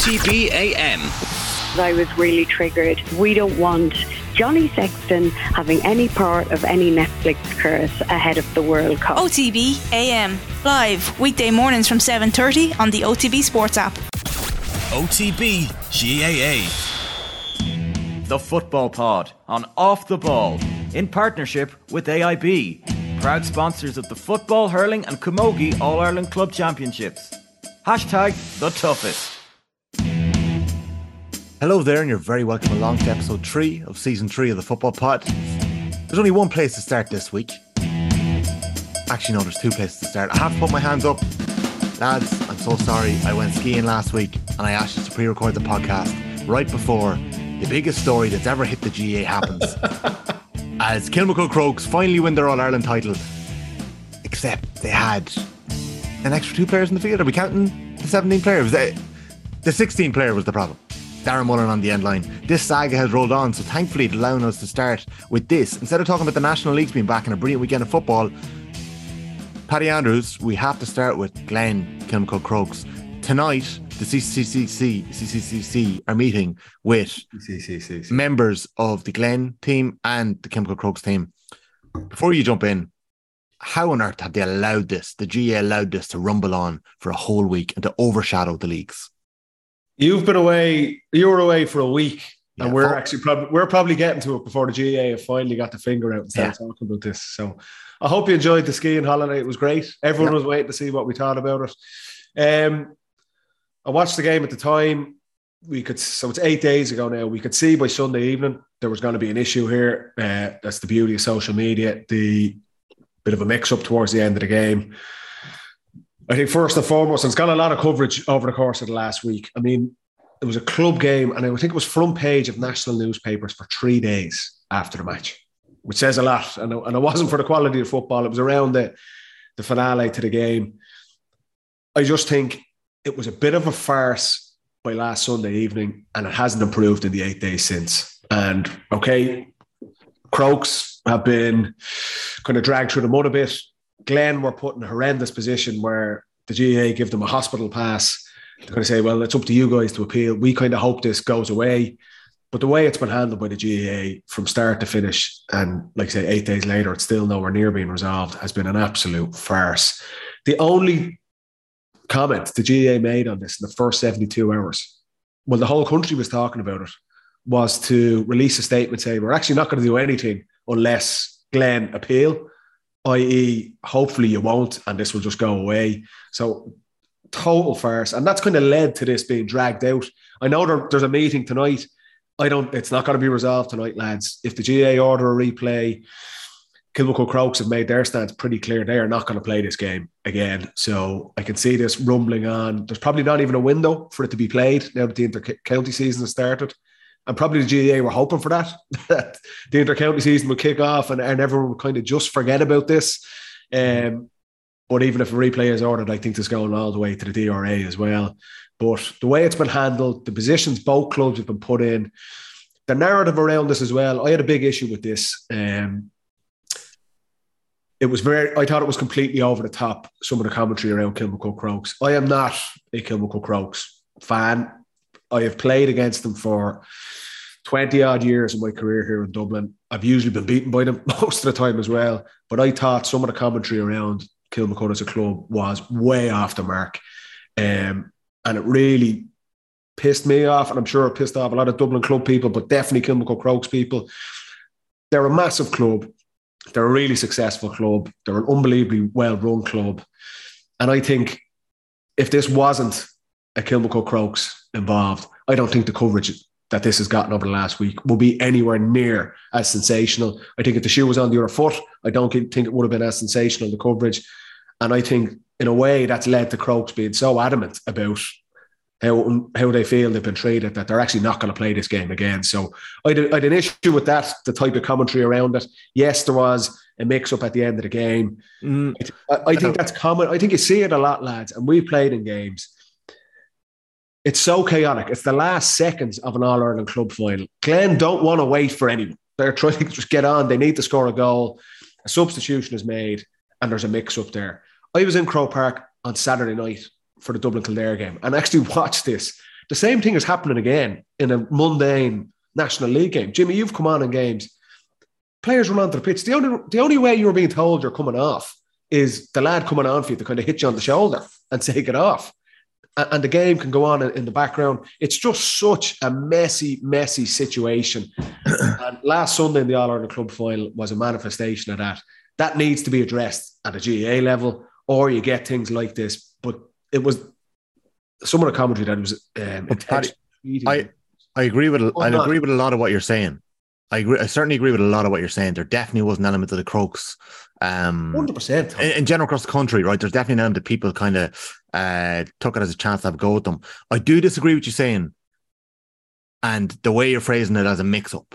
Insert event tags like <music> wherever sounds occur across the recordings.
OTB AM. I was really triggered. We don't want Johnny Sexton having any part of any Netflix curse ahead of the World Cup. OTB AM live weekday mornings from 7:30 on the OTB Sports app. OTB GAA. The Football Pod on Off the Ball in partnership with AIB, proud sponsors of the Football, Hurling and Camogie All Ireland Club Championships. Hashtag the toughest. Hello there, and you're very welcome along to episode three of season three of the Football Pod. There's only one place to start this week. Actually, no, there's two places to start. I have to put my hands up. Lads, I'm so sorry. I went skiing last week and I asked you to pre record the podcast right before the biggest story that's ever hit the GAA happens. <laughs> As Kilmacud Crokes finally win their All Ireland title. Except they had an extra two players in the field. Are we counting the 17 players? Uh, the 16 player was the problem. Darren Mullen on the end line. This saga has rolled on, so thankfully it's allowing us to start with this. Instead of talking about the National Leagues being back and a brilliant weekend of football, Paddy Andrews, we have to start with Glen Kilmacud Crokes. Tonight, the CCCC, CCCC are meeting with CCCC. members of the Glen team and the Kilmacud Crokes team. Before you jump in, how on earth have they allowed this, the GAA allowed this to rumble on for a whole week and to overshadow the leagues? You've been away. You were away for a week, Yeah, and we're actually probably we're probably getting to it before the GAA have finally got the finger out and started Yeah. talking about this. So I hope you enjoyed the skiing holiday. It was great. Everyone was waiting to see what we thought about it. Um, I watched the game at the time. We could so it's eight days ago now. We could see by Sunday evening there was going to be an issue here. Uh, that's the beauty of social media. The bit of a mix up towards the end of the game. I think first and foremost, it's got a lot of coverage over the course of the last week. I mean, it was a club game, and I think it was front page of national newspapers for three days after the match, which says a lot. And, and it wasn't for the quality of football; it was around the the finale to the game. I just think it was a bit of a farce by last Sunday evening, and it hasn't improved in the eight days since. And okay, Crokes have been kind of dragged through the mud a bit. Glen were put in a horrendous position where the GAA give them a hospital pass. They're going to say, well, it's up to you guys to appeal. We kind of hope this goes away. But the way it's been handled by the GAA from start to finish, and like I say, eight days later, it's still nowhere near being resolved, has been an absolute farce. The only comment the GAA made on this in the first 72 hours, well, the whole country was talking about it, was to release a statement saying, we're actually not going to do anything unless Glen appeal i.e., hopefully you won't, and this will just go away. So total farce, and that's kind of led to this being dragged out. I know there, there's a meeting tonight. I don't. It's not going to be resolved tonight, lads. If the GAA order a replay, Kilmacud Crokes have made their stance pretty clear. They are not going to play this game again. So I can see this rumbling on. There's probably not even a window for it to be played now that the inter-county season has started. And probably the GAA were hoping for that, that <laughs> the inter-county season would kick off and, and everyone would kind of just forget about this. Um, but even if a replay is ordered, I think this going all the way to the DRA as well. But the way it's been handled, the positions both clubs have been put in, the narrative around this as well. I had a big issue with this. Um, it was very, I thought it was completely over the top, some of the commentary around Kilmacud Crokes. I am not a Kilmacud Crokes fan. I have played against them for 20 odd years of my career here in Dublin. I've usually been beaten by them <laughs> most of the time as well. But I thought some of the commentary around Kilmacud as a club was way off the mark. Um, and it really pissed me off. And I'm sure it pissed off a lot of Dublin club people, but definitely Kilmacud Crokes people. They're a massive club. They're a really successful club. They're an unbelievably well run club. And I think if this wasn't a Kilmacud Crokes involved, I don't think the coverage that this has gotten over the last week will be anywhere near as sensational. I think if the shoe was on the other foot, I don't think it would have been as sensational, the coverage. And I think, in a way, that's led to Crokes being so adamant about how, how they feel they've been treated that they're actually not going to play this game again. So I had, I had an issue with that, the type of commentary around it. Yes, there was a mix up at the end of the game. Mm, I, I think that's common. I think you see it a lot, lads, and we played in games. It's so chaotic. It's the last seconds of an All Ireland club final. Glen don't want to wait for anyone. They're trying to just get on. They need to score a goal. A substitution is made, and there's a mix up there. I was in Croke Park on Saturday night for the Dublin Kildare game and actually <laughs> watched this. The same thing is happening again in a mundane National League game. Jimmy, you've come on in games. Players run onto the pitch. The only the only way you're being told you're coming off is the lad coming on for you to kind of hit you on the shoulder and <laughs> take it off. And the game can go on in the background. It's just such a messy, messy situation. <clears throat> and last Sunday in the All Ireland Club final was a manifestation of that. That needs to be addressed at a GAA level, or you get things like this. But it was some of the commentary that was um, Paddy, I I agree with I agree with a lot of what you're saying. I agree. I certainly agree with a lot of what you're saying. There definitely was an element of the Crokes. Um, Hundred percent. In, in, general, across the country, right? There's definitely an element of people kind of uh, took it as a chance to have a go at them. I do disagree with you saying, and the way you're phrasing it as a mix-up.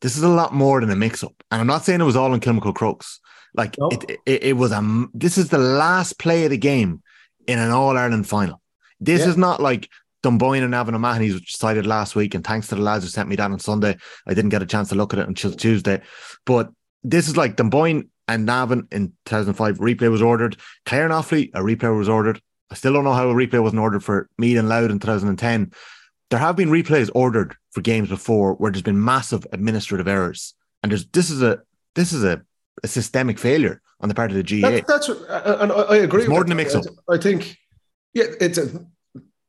This is a lot more than a mix-up, and I'm not saying it was all in Kilmacud Crokes. Like nope. it, it, it, was a. This is the last play of the game in an All Ireland final. This yeah. is not like Dunboyne and Navan O'Mahony's, which decided last week. And thanks to the lads who sent me that on Sunday, I didn't get a chance to look at it until Tuesday. But this is like Dunboyne and Navan in 2005. Replay was ordered. Clare and Offaly, a replay was ordered. I still don't know how a replay wasn't ordered for Meath and Louth in 2010. There have been replays ordered for games before where there's been massive administrative errors, and there's this is a this is a, a systemic failure on the part of the GAA. That's, that's what, and I, I agree. It's more than a mix-up. I think, yeah, it's a,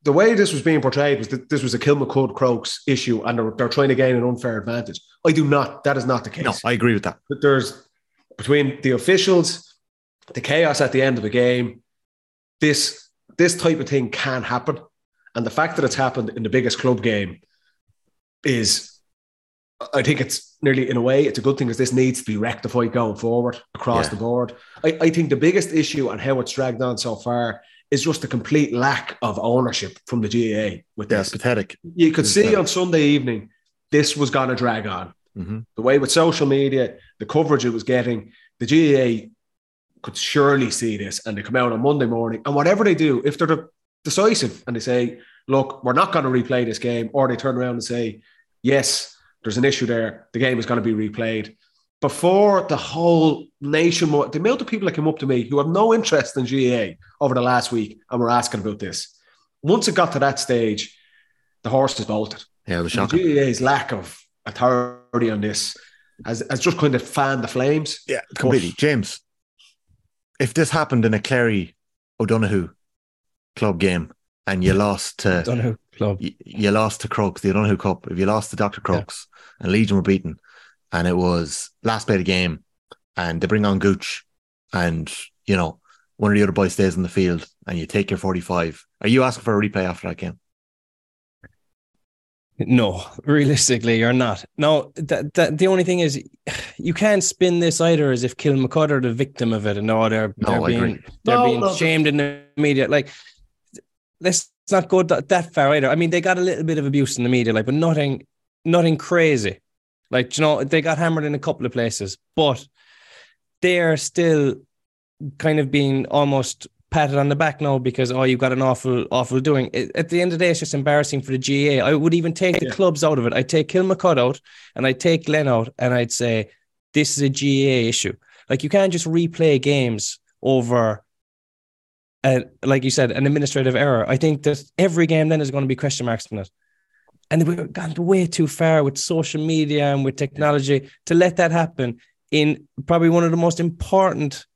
the way this was being portrayed was that this was a Kilmacud Crokes issue, and they're, they're trying to gain an unfair advantage. I do not. That is not the case. No, I agree with that. But there's between the officials, the chaos at the end of the game, this this type of thing can happen. And the fact that it's happened in the biggest club game is, I think it's nearly in a way, it's a good thing because this needs to be rectified going forward across yeah. the board. I, I think the biggest issue and how it's dragged on so far is just a complete lack of ownership from the GAA with yeah, this. pathetic. You could it's see pathetic. on Sunday evening, this was going to drag on. Mm-hmm. The way with social media, the coverage it was getting, the GAA could surely see this and they come out on Monday morning and whatever they do, if they're decisive and they say, look, we're not going to replay this game, or they turn around and say, yes, there's an issue there, the game is going to be replayed. Before the whole nation, the amount of people that came up to me who have no interest in GAA over the last week and were asking about this, once it got to that stage, the horse is bolted. Yeah, it was shocking. GAA's lack of authority on this has, has just kind of fanned the flames. Yeah, completely. But, James, if this happened in a Clary O'Donoghue club game and you lost to O'Donoghue club, you, you, lost to Crokes, the O'Donoghue Cup. If you lost to Dr. Crokes yeah. and Legion were beaten, and it was last play of the game, and they bring on Gooch, and you know one of the other boys stays in the field, and you take your forty-five. Are you asking for a replay after that game? No, <laughs> realistically, you're not. No, that, that the only thing is, <sighs> you can't spin this either as if Kilmacud are the victim of it, and no, they're no, they're being they're no, being no. shamed in the media. Like, let's not go that, that far either. I mean, they got a little bit of abuse in the media, like, but nothing, nothing crazy. Like, you know, they got hammered in a couple of places, but they are still kind of being almost patted on the back now because oh you've got an awful awful doing. It, at the end of the day, it's just embarrassing for the GAA. I would even take the yeah. clubs out of it. I'd take Kilmacud out and I'd take Glen out and I'd say this is a GAA issue. Like you can't just replay games over. Uh, like you said, an administrative error. I think that every game then is going to be question marks in it. And we've gone way too far with social media and with technology to let that happen in probably one of the most important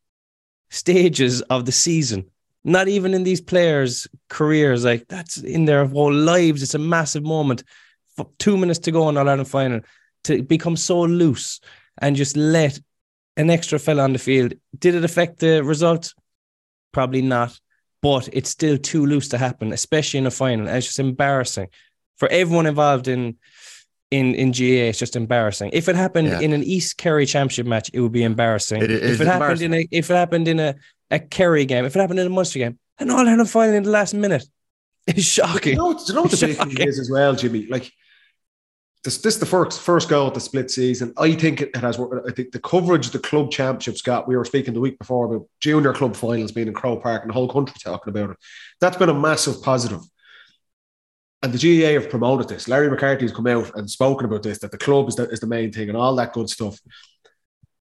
stages of the season. Not even in these players' careers, like that's in their whole lives. It's a massive moment. For two minutes to go in All Ireland final to become so loose and just let an extra fella on the field. Did it affect the result? Probably not, but it's still too loose to happen, especially in a final. And it's just embarrassing for everyone involved in in in GAA. It's just embarrassing. If it happened yeah. in an East Kerry Championship match, it would be embarrassing. It, if it happened in a if it happened in a, a Kerry game, if it happened in a Munster game, and all Ireland final in the last minute, <laughs> it's shocking. You know, you know what the big thing is as well, Jimmy? Like this, this is the first first goal of the split season. I think it has. I think the coverage the club championships got. We were speaking the week before about junior club finals being in Croke Park and the whole country talking about it. That's been a massive positive and the GAA have promoted this. Larry McCarthy's come out and spoken about this, that the club is the, is the main thing and all that good stuff.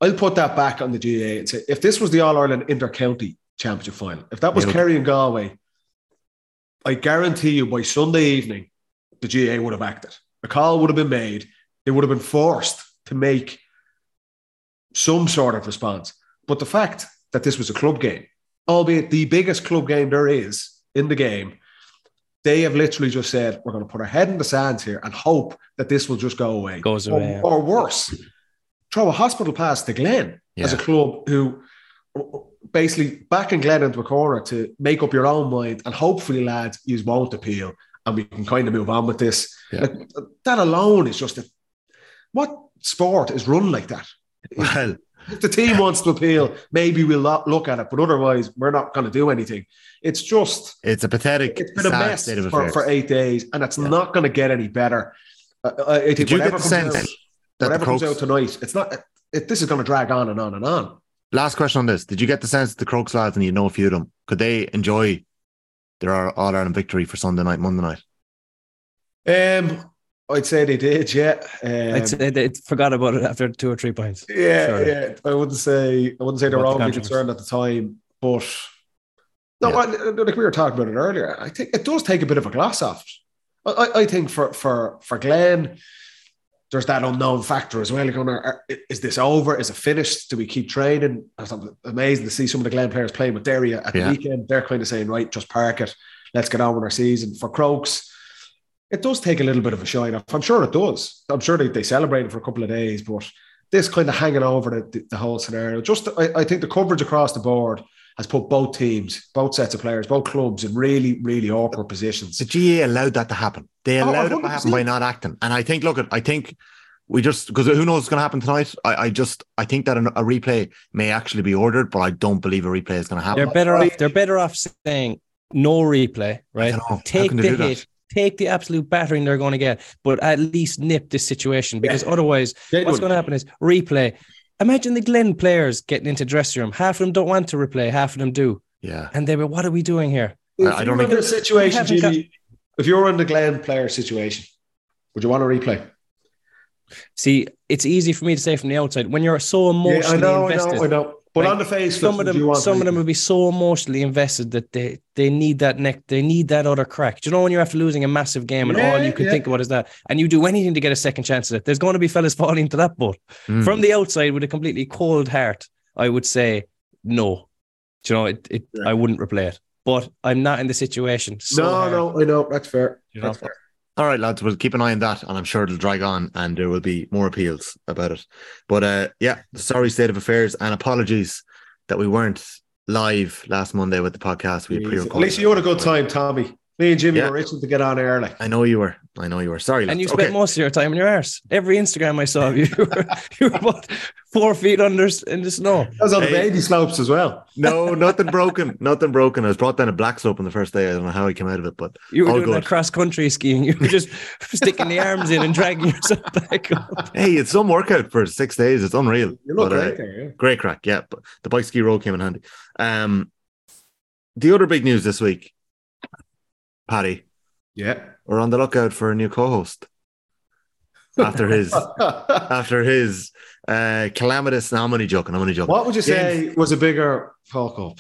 I'll put that back on the GAA and say, if this was the All Ireland Inter County Championship final, if that was yeah. Kerry and Galway, I guarantee you by Sunday evening, the GAA would have acted. The call would have been made. They would have been forced to make some sort of response. But the fact that this was a club game, albeit the biggest club game there is in the game, they have literally just said, we're going to put our head in the sands here and hope that this will just go away. Goes away. Or, yeah. or worse, throw a hospital pass to Glen Yeah. as a club who basically backing Glen into a corner to make up your own mind and hopefully, lads, you won't appeal and we can kind of move on with this. Yeah. Like, that alone is just a what sport is run like that? Well, If the team wants to appeal, maybe we'll not look at it, but otherwise, we're not going to do anything. It's just it's a pathetic, it's been a mess state of for, for eight days, and it's Yeah. not going to get any better. Uh, I think Did you get the sense out, that the whatever comes out tonight, it's not. It, this is going to drag on and on and on. last question on this? Did you get the sense that the Crokes lads, and you know a few of them, could they enjoy their All Ireland victory for Sunday night, Monday night? Um, I'd say they did, yeah. Um, I'd say they forgot about it after two or three points. Yeah, Sorry. yeah. I wouldn't say I wouldn't say they were About the concerned at the time, but no, Yeah. I, like we were talking about it earlier. I think it does take a bit of a gloss off. I, I- think for for for Glen, there's that unknown factor as well. You're are- is this over? Is it finished? Do we keep training? It's amazing to see some of the Glen players playing with Derry at the Yeah. weekend. They're kind of saying, right, just park it. Let's get on with our season. For Crokes, it does take a little bit of a shine off. I'm sure it does. I'm sure they, they celebrated for a couple of days, but this kind of hanging over the, the, the whole scenario. Just, I, I think the coverage across the board has put both teams, both sets of players, both clubs in really, really awkward positions. The GAA allowed that to happen. They Oh, allowed it to happen by not acting. And I think, look, at I think we just because who knows what's going to happen tonight. I, I just I think that an, a replay may actually be ordered, but I don't believe a replay is going to happen. They're better off. They're better off saying no replay, right? don't know. How Take the do that? hit, take the absolute battering they're going to get, but at least nip this situation because otherwise, They what's would. going to happen is replay. Imagine the Glen players getting into dressing room. Half of them don't want to replay, half of them do, Yeah, and they were, "What are we doing here?" If I you don't were think- in situation, We haven't if you were in the Glen player situation, would you want to replay? See, it's easy for me to say from the outside when you're so emotionally I know, I invested. know, I know. But Like, on the face, some of them some of them would be so emotionally invested that they they need that neck they need that other crack do you know when you're after losing a massive game and all you can yeah. think about is that and you do anything to get a second chance at it there's going to be fellas <laughs> falling into that boat Mm. from the outside with a completely cold heart i would say no do you know it, it Yeah. i wouldn't replay it but i'm not in the situation so no, hard, no, I know. That's fair. you know? That's fair. All right, lads, we'll keep an eye on that, and I'm sure it'll drag on, and there will be more appeals about it. But uh, yeah, sorry state of affairs, and apologies that we weren't live last Monday with the podcast. We At pre-recorded. least you had a good time, Tommy. Me and Jimmy Yeah. were itching to get on air. early. I know you were. I know you were. Sorry, and you spent okay. most of your time in your arse. Every Instagram I saw of you, <laughs> you were, you were about four feet under in the snow. That was on the baby slopes as well. no, <laughs> nothing broken. Nothing broken. I was brought down a black slope on the first day. I don't know how I came out of it, but You were All doing good. that cross country skiing. You were just <laughs> sticking the arms in and dragging yourself back up. hey, it's some workout for six days. It's unreal. You look But, uh, great there, yeah. Great crack, yeah. But the bike ski roll came in handy. Um, the other big news this week, Paddy, Yeah. we're on the lookout for a new co-host after his <laughs> after his uh, calamitous. No, I'm only joking. I'm only joking. what would you say was a bigger fuck up?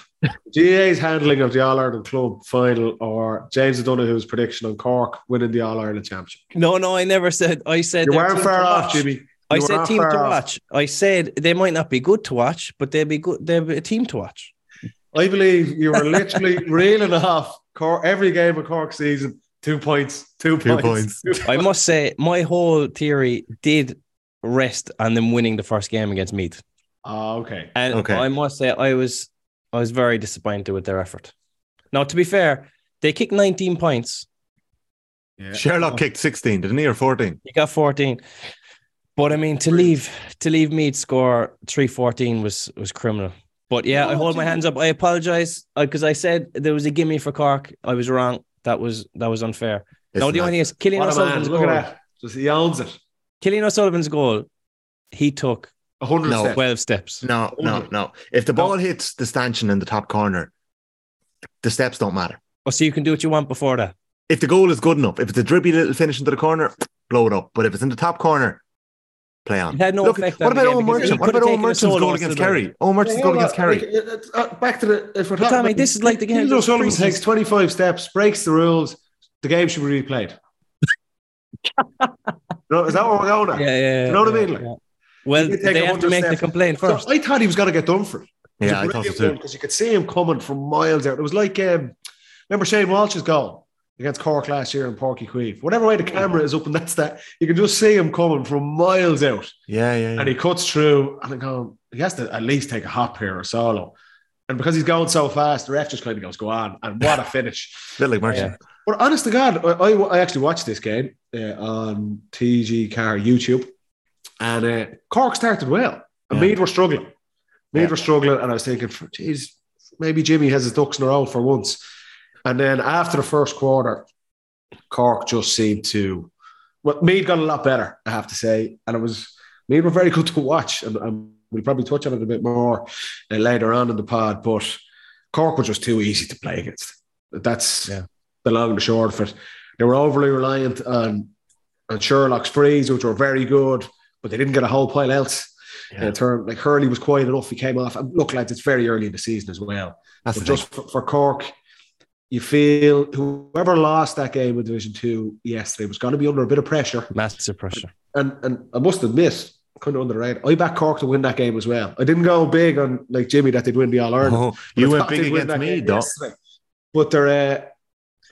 GAA's handling of the All Ireland Club final or James O'Donoghue's prediction on Cork winning the All Ireland Championship? No, no, I never said. I said You weren't far off. Jimmy. I You were said team far to off. watch. I said they might not be good to watch, but they'll be good. They'll be a team to watch. I believe you were literally reeling off Cork, every game of Cork season. Two points, two, Two points. I must say, my whole theory did rest on them winning the first game against Meath, Oh, okay. and Okay. I must say, I was I was very disappointed with their effort. Now, to be fair, they kicked 19 points. Yeah. Sherlock kicked 16, didn't he, or 14? He got 14. But I mean, to leave to leave Meath score 314 was was criminal. But yeah, I hold my hands up. I apologize uh, because I said there was a gimme for Cork. I was wrong. That was that was unfair. no, the only thing is Killian What man. O'Sullivan's goal. Just he owns it. Killian O'Sullivan's goal. He took A hundred No. steps. 12 steps. No, no, no. If the ball hits the stanchion in the top corner, the steps don't matter. Oh, so you can do what you want before that. If the goal is good enough, if it's a dribbly little finish into the corner, blow it up. But if it's in the top corner, play on. It had no Look, effect. what on about the Owen game because Murchan? he What about Owen taken a Murchan's solo goal instead against of- Kerry? Eoin Murchan's goal against Kerry. Like, uh, back to the if we're talking Tommy, about- this is like the game. Neil O'Sullivan preseason. takes 25 steps, breaks the rules. The game should be replayed. <laughs> no, is that what we're going at? Yeah, yeah. yeah you know what I mean? Like, yeah. Well, he did take they have to make the steps. complaint So first. I thought he was going to get done for it. Yeah, I thought so too. Because you could see him coming from miles out. It was like, um, remember Shane Walsh's goal against Cork last year in Páirc Uí Chaoimh? Whatever way the camera is up and that's that, you can just see him coming from miles out. Yeah, yeah, yeah. And he cuts through and I go, he has to at least take a hop here or solo. And because he's going so fast, the ref just kind of goes, go on. And what a finish. bit like Murchan. Yeah. But honest to God, I, I, I actually watched this game uh, on TG Ceathair YouTube, and uh, Cork started well, and Yeah. Meath were struggling. Meath Yeah. were struggling, and I was thinking, geez, maybe Jimmy has his ducks in a row for once. And then after the first quarter, Cork just seemed to. Well, Meath got a lot better, I have to say, and it was Meath were very <laughs> good to watch, and, and we'll probably touch on it a bit more uh, later on in the pod. But Cork were just too easy to play against. That's Yeah. the long and the short of it. They were overly reliant on on Sherlock's frees, which were very good, but they didn't get a whole pile else. Yeah. In turn, like Hurley was quiet enough. He came off. And look, lads, it's very early in the season as well. That's But just for, for Cork, you feel whoever lost that game in Division Two yesterday was going to be under a bit of pressure. Massive pressure. And and I must admit, kind of under the radar, I backed Cork to win that game as well. I didn't go big on like Jimmy that they'd win the All Ireland. Oh, you went big against me, though. But they're uh,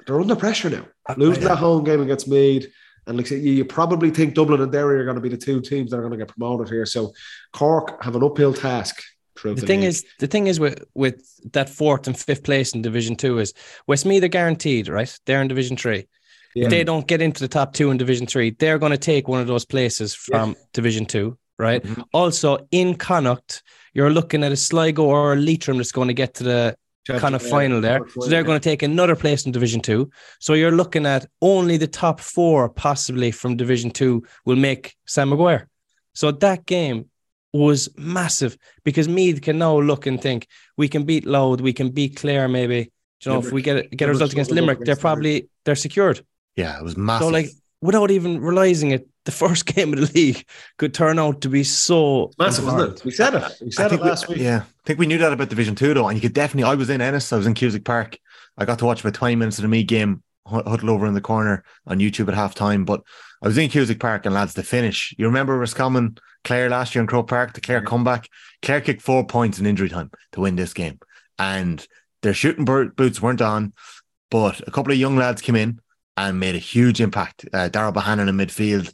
they're under pressure now. Losing that home game against Meath, and like you, you probably think Dublin and Derry are going to be the two teams that are going to get promoted here. So Cork have an uphill task. The thing is, the thing is with with that fourth and fifth place in Division Two is Westmeath are guaranteed, right? They're in Division Three. Yeah. If they don't get into the top two in Division Three, they're going to take one of those places from Division Two, right? Mm-hmm. Also, in Connacht, you're looking at a Sligo or a Leitrim that's going to get to the kind of Yeah, final there. So they're going to take another place in Division Two. So you're looking at only the top four, possibly from Division Two, will make Sam Maguire. So that game was massive because Meath can now look and think we can beat Louth, we can beat Clare, maybe. You know, if we get get a result against struggled up Limerick, they're against probably they're secured. Yeah, it was massive. So like without even realizing it, the <laughs> first game of the league could turn out to be so massive, isn't it? We said it. We I said it think we- last week. Yeah, I think we knew that about Division Two though, and you could definitely. I was in Ennis. I was in Cusack Park. I got to watch about twenty minutes of the Meath game hu- huddled over in the corner on YouTube at half time. But I was in Cusack Park, and lads, the finish. You remember Roscommon, Clare last year in Croke Park, the Clare comeback. Clare kicked four points in injury time to win this game, and their shooting boots weren't on, but a couple of young lads came in and made a huge impact. Uh, Darrell Bohannon in midfield.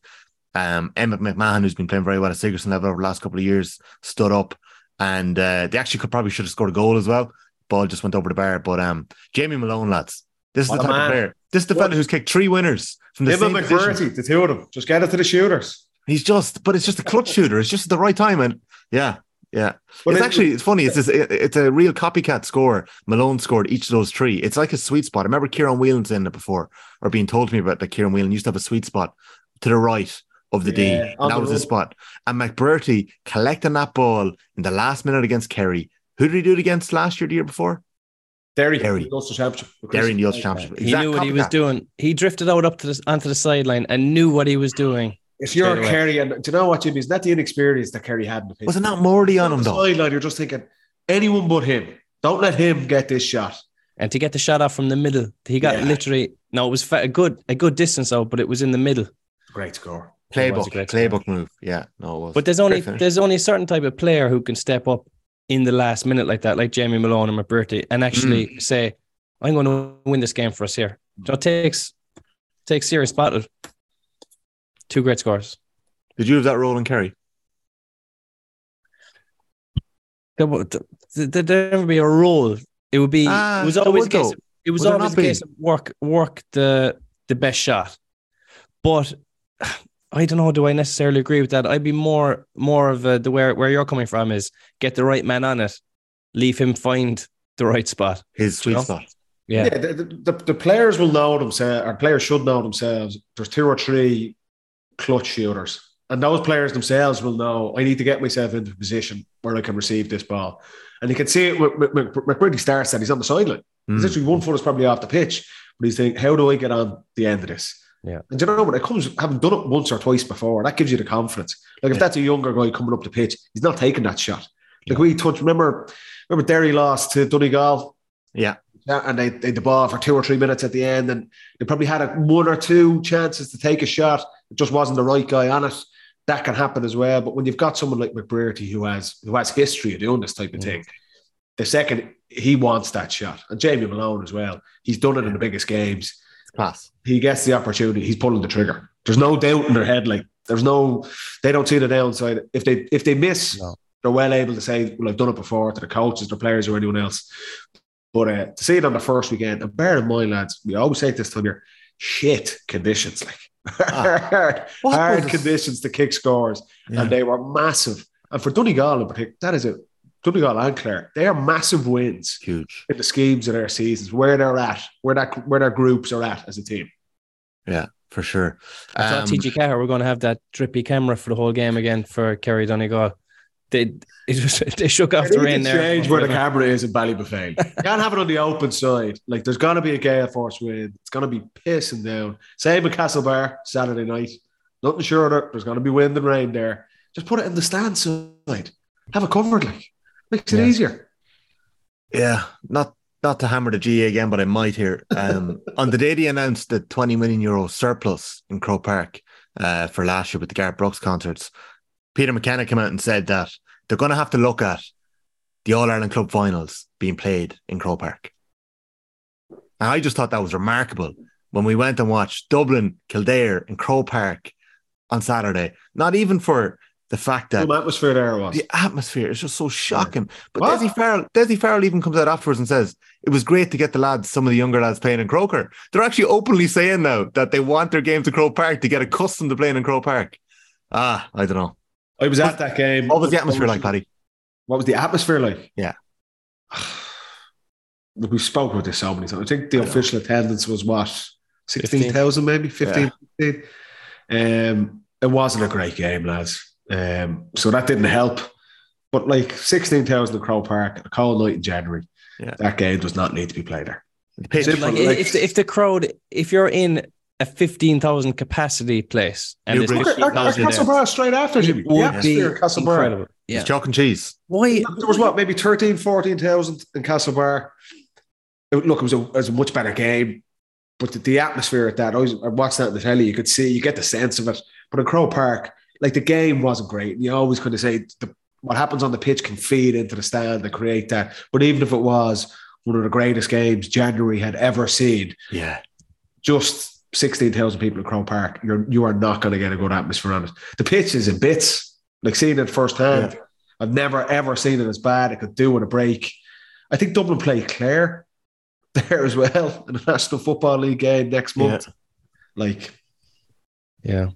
Um, Emmett McMahon, who's been playing very well at Sigerson level over the last couple of years, stood up and uh, they actually could probably should have scored a goal as well. Ball just went over the bar. But um, Jamie Malone, lads, this is What the type man. of player. This is the What- fella who's kicked three winners from the Him same. McBrearty, the two of them, just get it to the shooters. He's just, but it's just a clutch shooter. It's just at the right time, and yeah, yeah. But it's it- actually it's funny. It's this, it- it's a real copycat score. Malone scored each of those three. It's like a sweet spot. I remember Kieran Whelan saying it before, or being told to me about that. Kieran Whelan used to have a sweet spot to the right of the D, and that was the spot. And McBrearty collecting that ball in the last minute against Kerry. Who did he do it against last year? The year before? Derry, Derry. the Ulster Championship. Derry in the Ulster Championship. He knew what he was doing. He drifted out up to the onto the sideline and knew what he was doing. If you're Straight away. Kerry, and do you know what, Jimmy? Is that the inexperience that Kerry had in the pitch? Was it not Morty on him the though? sideline? You're just thinking anyone but him. Don't let him get this shot. And to get the shot off from the middle, he got Yeah. literally no, it was a good a good distance out, but it was in the middle. Great score. It was Playbook, a great playbook move. Yeah, no, it was. But there's only there's only a certain type of player who can step up in the last minute like that, like Jamie Malone and McBrearty, and actually Mm. say, "I'm going to win this game for us here." So it takes takes serious battle. Two great scores. Did you have that role in Kerry? There would there, there, there would be a role. It would be. Ah, it was always a case. though. It was Would there always not a case of work work the the best shot. But <sighs> I don't know. Do I necessarily agree with that? I'd be more more of a, the where where you're coming from is get the right man on it, leave him find the right spot. His sweet know? spot. Yeah, Yeah, the, the, the players will know themselves, or players should know themselves. There's two or three clutch shooters, and those players themselves will know I need to get myself into a position where I can receive this ball. And you can see it. With, starts that he's on the sideline. He's Mm. actually one foot is probably off the pitch, but he's thinking, how do I get on the end of this? Yeah. And you know what? It comes having done it once or twice before. That gives you the confidence. Like if yeah. that's a younger guy coming up the pitch, he's not taking that shot. Like we touched. Remember, remember Derry lost to Donegal. Yeah. Yeah, and they, they the ball for two or three minutes at the end, and they probably had a, one or two chances to take a shot. It just wasn't the right guy on it. That can happen as well. But when you've got someone like McBrearty who has who has history of doing this type of mm. thing, the second he wants that shot, and Jamie Malone as well, he's done it in the biggest games. Pass. He gets the opportunity. He's pulling the trigger. There's no doubt in their head. Like there's no, they don't see the downside. If they if they miss, no. they're well able to say, "Well, I've done it before." To the coaches, the players, or anyone else. But uh, to see it on the first weekend, and bear in mind, lads, we always say this time here, shit conditions, like ah, <laughs> hard, hard conditions to kick scores, yeah. and they were massive. And for Donegal in particular, that is a Donegal and Clare, they are massive wins, huge in the schemes of their seasons, where they're at, where that where their groups are at as a team. Yeah, for sure. I thought um, TG Ceathair were going to have that drippy camera for the whole game again for Kerry Donegal they it was, they shook off the rain there. Change where the camera is in Ballybofey. you can't have it on the open side. Like there's gonna be a gale force wind. It's gonna be pissing down. Same in Castlebar Saturday night. Nothing shorter. There's gonna be wind and rain there. Just put it in the stand side. Have it covered. Like makes it yeah. easier. Yeah, not not to hammer the GAA again, but I might here. Um, <laughs> on the day they announced the 20 million euro surplus in Croke Park uh, for last year with the Garth Brooks concerts, Peter McKenna came out and said that they're going to have to look at the All Ireland Club finals being played in Croke Park. And I just thought that was remarkable when we went and watched Dublin, Kildare, and Croke Park on Saturday. Not even for the fact that the atmosphere there was the atmosphere is just so shocking. But what? Dessie Farrell, Dessie Farrell even comes out afterwards and says it was great to get the lads, some of the younger lads playing in Croker. They're actually openly saying now that they want their game to Croke Park to get accustomed to playing in Croke Park. Ah, I don't know. I was at that game. What was the atmosphere like, Paddy? What was the atmosphere like? Yeah. <sighs> we spoke about this so many times. I think the I official know. attendance was what, 16,000 maybe, 15, yeah. 15. Um, it wasn't a great game, lads. Um, so that didn't help. But like 16,000 in Croke Park, a cold night in January, yeah. that game does not need to be played there. So like, like, if, the, if the crowd, if you're in a 15,000 capacity place. And there's 15,000 Castlebar straight after Jimmy. Would be incredible. Yeah. It's chalk and cheese. Why? There was what, maybe 13, 14,000 in Castlebar. Look, it was, a, it was a much better game. But the, the atmosphere at that, I, was, I watched that in the telly, you could see, you get the sense of it. But in Croke Park, like the game wasn't great. You always kind of say the, what happens on the pitch can feed into the stand and create that. But even if it was one of the greatest games January had ever seen, yeah, just 16,000 people in Croke Park, you're you are not going to get a good atmosphere on it. The pitch is in bits. Like seeing it firsthand, yeah. I've never ever seen it as bad. It could do with a break. I think Dublin play Clare there as well in the National Football League game next month. Yeah. Like, yeah.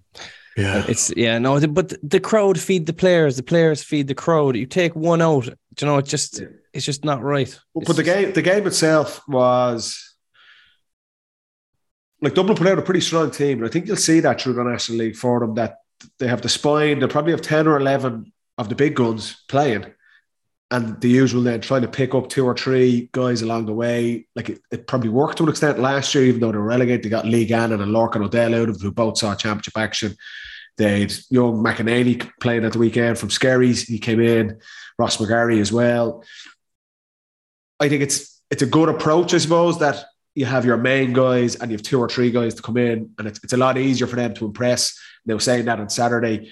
Yeah, it's yeah no, but the crowd feed the players, the players feed the crowd. You take one out, you know, it just yeah. it's just not right. But, but the game, the game itself was like Dublin put out a pretty strong team, and I think you'll see that through the National League for them that they have the spine. They probably have ten or eleven of the big guns playing, and the usual then trying to pick up two or three guys along the way. Like it, it probably worked to an extent last year, even though they were relegated. They got Lee Gannon and Lorcan O'Dell out of who both saw championship action. They had young McEnany playing at the weekend from Skerries. He came in, Ross McGarry as well. I think it's it's a good approach, I suppose, that you have your main guys and you have two or three guys to come in, and it's, it's a lot easier for them to impress. They were saying that on Saturday.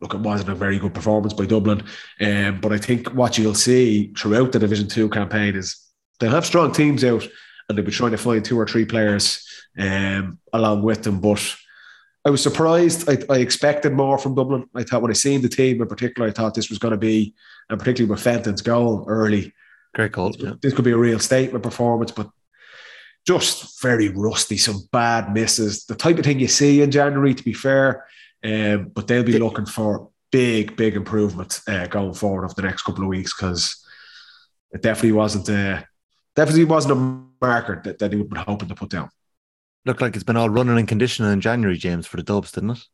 Look, it wasn't a very good performance by Dublin, um, but I think what you'll see throughout the Division Two campaign is they'll have strong teams out, and they'll be trying to find two or three players um, along with them. But I was surprised. I, I, expected more from Dublin. I thought when I seen the team in particular, I thought this was going to be, and particularly with Fenton's goal early. Great goal. Yeah. This could be a real statement performance, but just very rusty, some bad misses, the type of thing you see in January, to be fair. Um, but they'll be looking for big, big improvement uh, going forward over the next couple of weeks because it definitely wasn't a, definitely wasn't a marker that, that he would be hoping to put down. Looked like it's been all running and conditioning in January, James, for the Dubs, didn't it?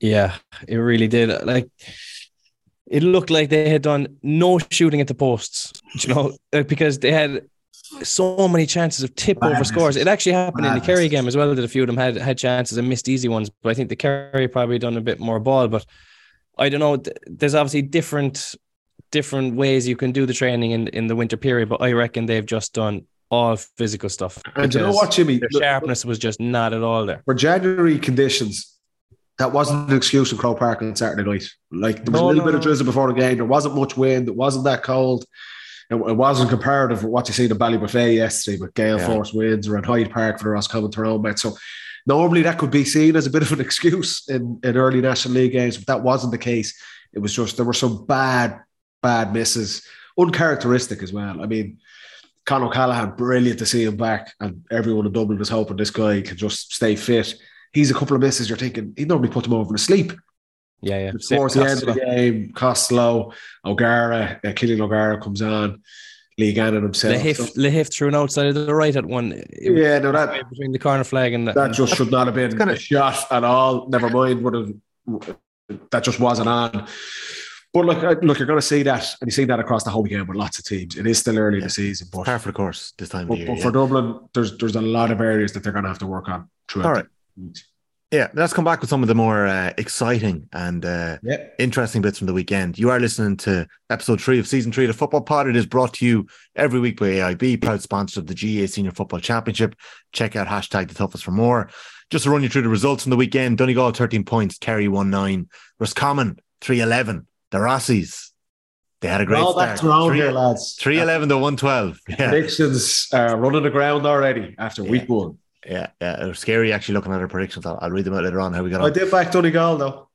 Yeah, it really did. Like it looked like they had done no shooting at the posts, <laughs> you know, because they had so many chances of tip over scores. It actually happened in the Kerry game as well that a few of them had had chances and missed easy ones. But I think the Kerry probably done a bit more ball. But I don't know. There's obviously different different ways you can do the training in in the winter period. But I reckon they've just done all physical stuff. And you know what, Jimmy? The sharpness was just not at all there. For January conditions, that wasn't an excuse in Croke Park on Saturday night. Like there was no, a little no, bit of drizzle before the game. There wasn't much wind. It wasn't that cold. It, it wasn't comparative with what you see in Ballybofey yesterday with gale yeah. force winds around Hyde Park for the Roscommon Tyrone match. So normally that could be seen as a bit of an excuse in, in early National League games, but that wasn't the case. It was just there were some bad, bad misses, uncharacteristic as well. I mean, Con O'Callaghan, brilliant to see him back, and everyone in Dublin was hoping this guy could just stay fit. He's a couple of misses. You're thinking he normally put them over to sleep. Yeah, yeah. Towards the end of the game, Costello, O'Gara, uh, Killian O'Gara comes on. Lee Gannon himself. Lahiff, so. Lahiff threw an outside of the right at one. Yeah, no, that between the corner flag and that, that just should not have been kind of, a shot at all. Never mind what that just wasn't on. But look, uh, look, you're going to see that, and you see that across the whole game with lots of teams. It is still early yeah. in the season, but par for the course this time but, year, but yeah. for Dublin, there's there's a lot of areas that they're going to have to work on. Throughout. All right. Yeah, let's come back with some of the more uh, exciting and uh, interesting bits from the weekend. You are listening to episode three of season three of the Football Pod. It is brought to you every week by AIB, proud sponsor of the GAA Senior Football Championship. Check out hashtag the toughest for more. Just to run you through the results from the weekend Donegal 13 points, Kerry 1 9, Roscommon 3 11, the Rossies they had a great All start. around three, here, lads. 311 to 112. Yeah. Predictions are running the ground already after yeah. week one. Yeah, yeah. It was scary actually looking at our predictions. I'll, I'll read them out later on how we got I did back Donegal though.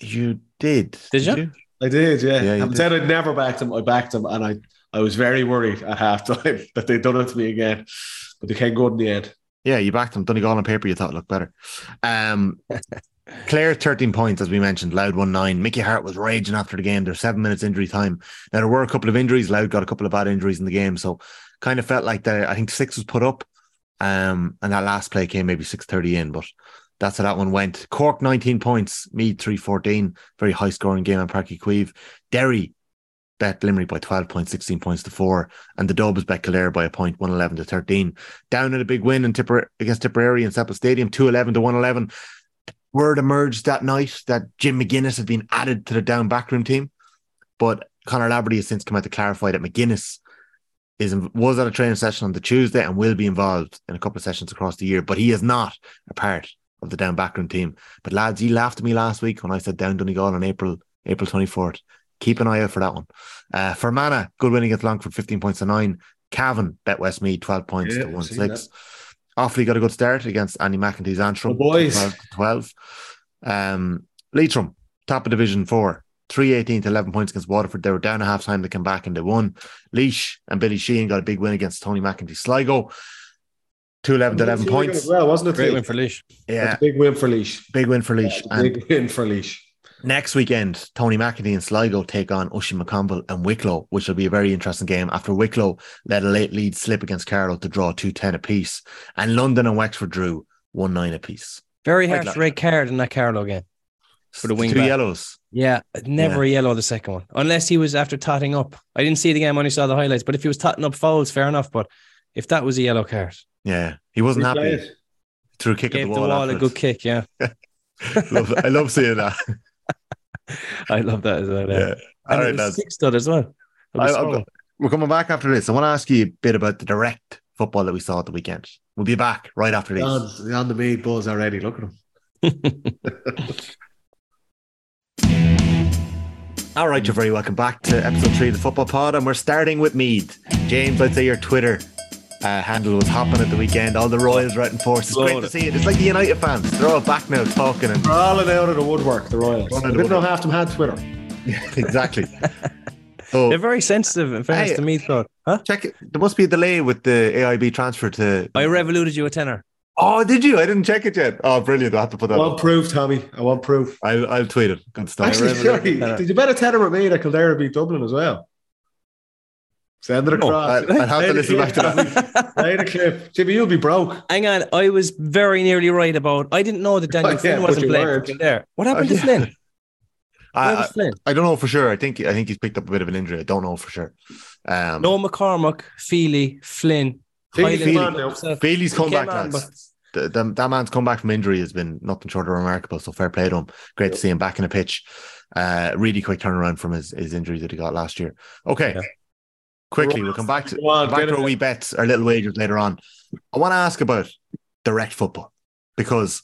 You did. Did, did you? you? I did, yeah. yeah I'm saying I never backed him. I backed him and I, I was very worried at halftime <laughs> that they'd done it to me again. But they came good in the end. Yeah, you backed them. Donegal on paper, you thought looked better. Um <laughs> Clare 13 points, as we mentioned. Louth 1 9. Mickey Harte was raging after the game. There's seven minutes injury time. Now, there were a couple of injuries. Louth got a couple of bad injuries in the game. So, kind of felt like that. I think six was put up. Um, and that last play came maybe 6.30 in, but that's how that one went. Cork 19 points. Meath 314. Very high scoring game on Uí Chaoimh. Derry bet Limerick by 12 points, 16 points to four. And the Dubs bet Kildare by a point, 111 to 13. Down at a big win in Tipper against Tipperary in Semple Stadium, 211 to 111 word emerged that night that Jim McGuinness had been added to the down backroom team. But Conor Laverty has since come out to clarify that McGuinness is was at a training session on the Tuesday and will be involved in a couple of sessions across the year, but he is not a part of the down backroom team. But lads, you laughed at me last week when I said down Donegal on April April 24th. Keep an eye out for that one. Uh, Fermanagh, good winning against Longford, 15 points to nine. Cavan bet Westmeath, 12 points yeah, to 1 6. Offaly got a good start against Andy McEntee's Antrim. Oh boys. 12 to 12. Um, Leitrim, top of Division 4, 318 to 11 points against Waterford. They were down a half time. They came back and they won. Laois and Billy Sheehan got a big win against Tony McEntee Sligo. 211 to 11 points. Well, wasn't it? Great win for Laois. Yeah. big win for Laois. Big win for Laois. big win for Laois. Next weekend, Tony McEntee and Sligo take on Oisin McConville and Wicklow, which will be a very interesting game after Wicklow let a late lead slip against Carlow to draw 2 10 apiece. And London and Wexford drew 1 9 apiece. Very harsh red card in that Carlow game for the wing. Two yellows. Yeah, never yeah. a yellow the second one, unless he was after totting up. I didn't see the game, I only saw the highlights. But if he was totting up fouls, fair enough. But if that was a yellow card, yeah, he wasn't happy. Threw a kick Gave at the wall. The wall a good kick, yeah. <laughs> love, I love seeing that. <laughs> I love that as well. Yeah. yeah. All right, lads. Six stud as well. I, we're coming back after this. I want to ask you a bit about the direct football that we saw at the weekend. We'll be back right after this. On, on the meat buzz already. Look at him. <laughs> All right, you're very welcome back to episode three of the Football Pod, and we're starting with Meath. James, I'd say your Twitter uh, handle was hopping at the weekend. All the Royals right in force. It's great to see it. It's like the United fans. They're all back now talking. And They're all out of the woodwork, the Royals. I didn't know half them had Twitter. <laughs> exactly. So, They're very sensitive in fairness hey, to me, though. Huh? Check it. There must be a delay with the AIB transfer to. I revoluted you a tenner. Oh, did you? I didn't check it yet. Oh, brilliant! I have to put that. I want proof, Tommy. I want proof. I'll, I'll tweet it. Good stuff. Actually, sorry. Did you bet a tenner with me that Kildare beat Dublin as well? Send it across. Oh, I, have to listen back to that. Play the clip. Jimmy, you'll be broke. Hang on. I was very nearly right about. I didn't know that Daniel <laughs> oh, Flynn wasn't playing there. <laughs> What happened oh, yeah. to Flynn? I, I, I, don't know for sure. I think I think he's picked up a bit of an injury. I don't know for sure. Um, no McCormack, Feely, Flynn. Feely, Feely, Feely's come back, on, lads. The, the, that man's come back from injury has been nothing short of remarkable. So fair play to him. Great to see him back in a pitch. Uh, really quick turnaround from his, his injury that he got last year. Okay. Yeah. Quickly, we'll come back to, on, back to our wee bets, our little wagers later on. I want to ask about direct football because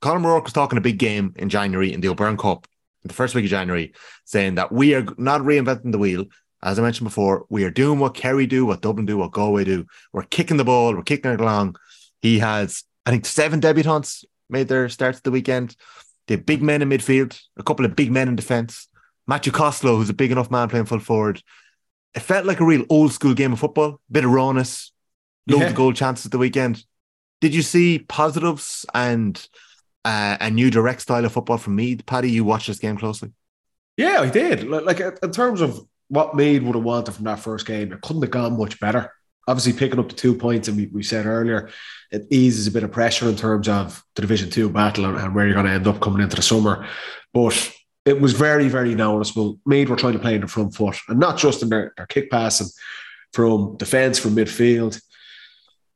Colm O'Rourke was talking a big game in January in the O'Byrne Cup, the first week of January, saying that we are not reinventing the wheel. As I mentioned before, we are doing what Kerry do, what Dublin do, what Galway do. We're kicking the ball, we're kicking it along. He has, I think, seven debutants made their starts the weekend. They have big men in midfield, a couple of big men in defence. Matthew Costello, who's a big enough man playing full forward. It felt like a real old school game of football, bit of rawness, loads yeah. of goal chances at the weekend. Did you see positives and uh, a new direct style of football from Meath? Paddy, you watched this game closely. Yeah, I did. Like in terms of what Meath would have wanted from that first game, it couldn't have gone much better. Obviously, picking up the two points, and we, we said earlier, it eases a bit of pressure in terms of the Division Two battle and, and where you're going to end up coming into the summer. But it was very, very noticeable. Meath were trying to play in the front foot, and not just in their, their kick passing from defence, from midfield,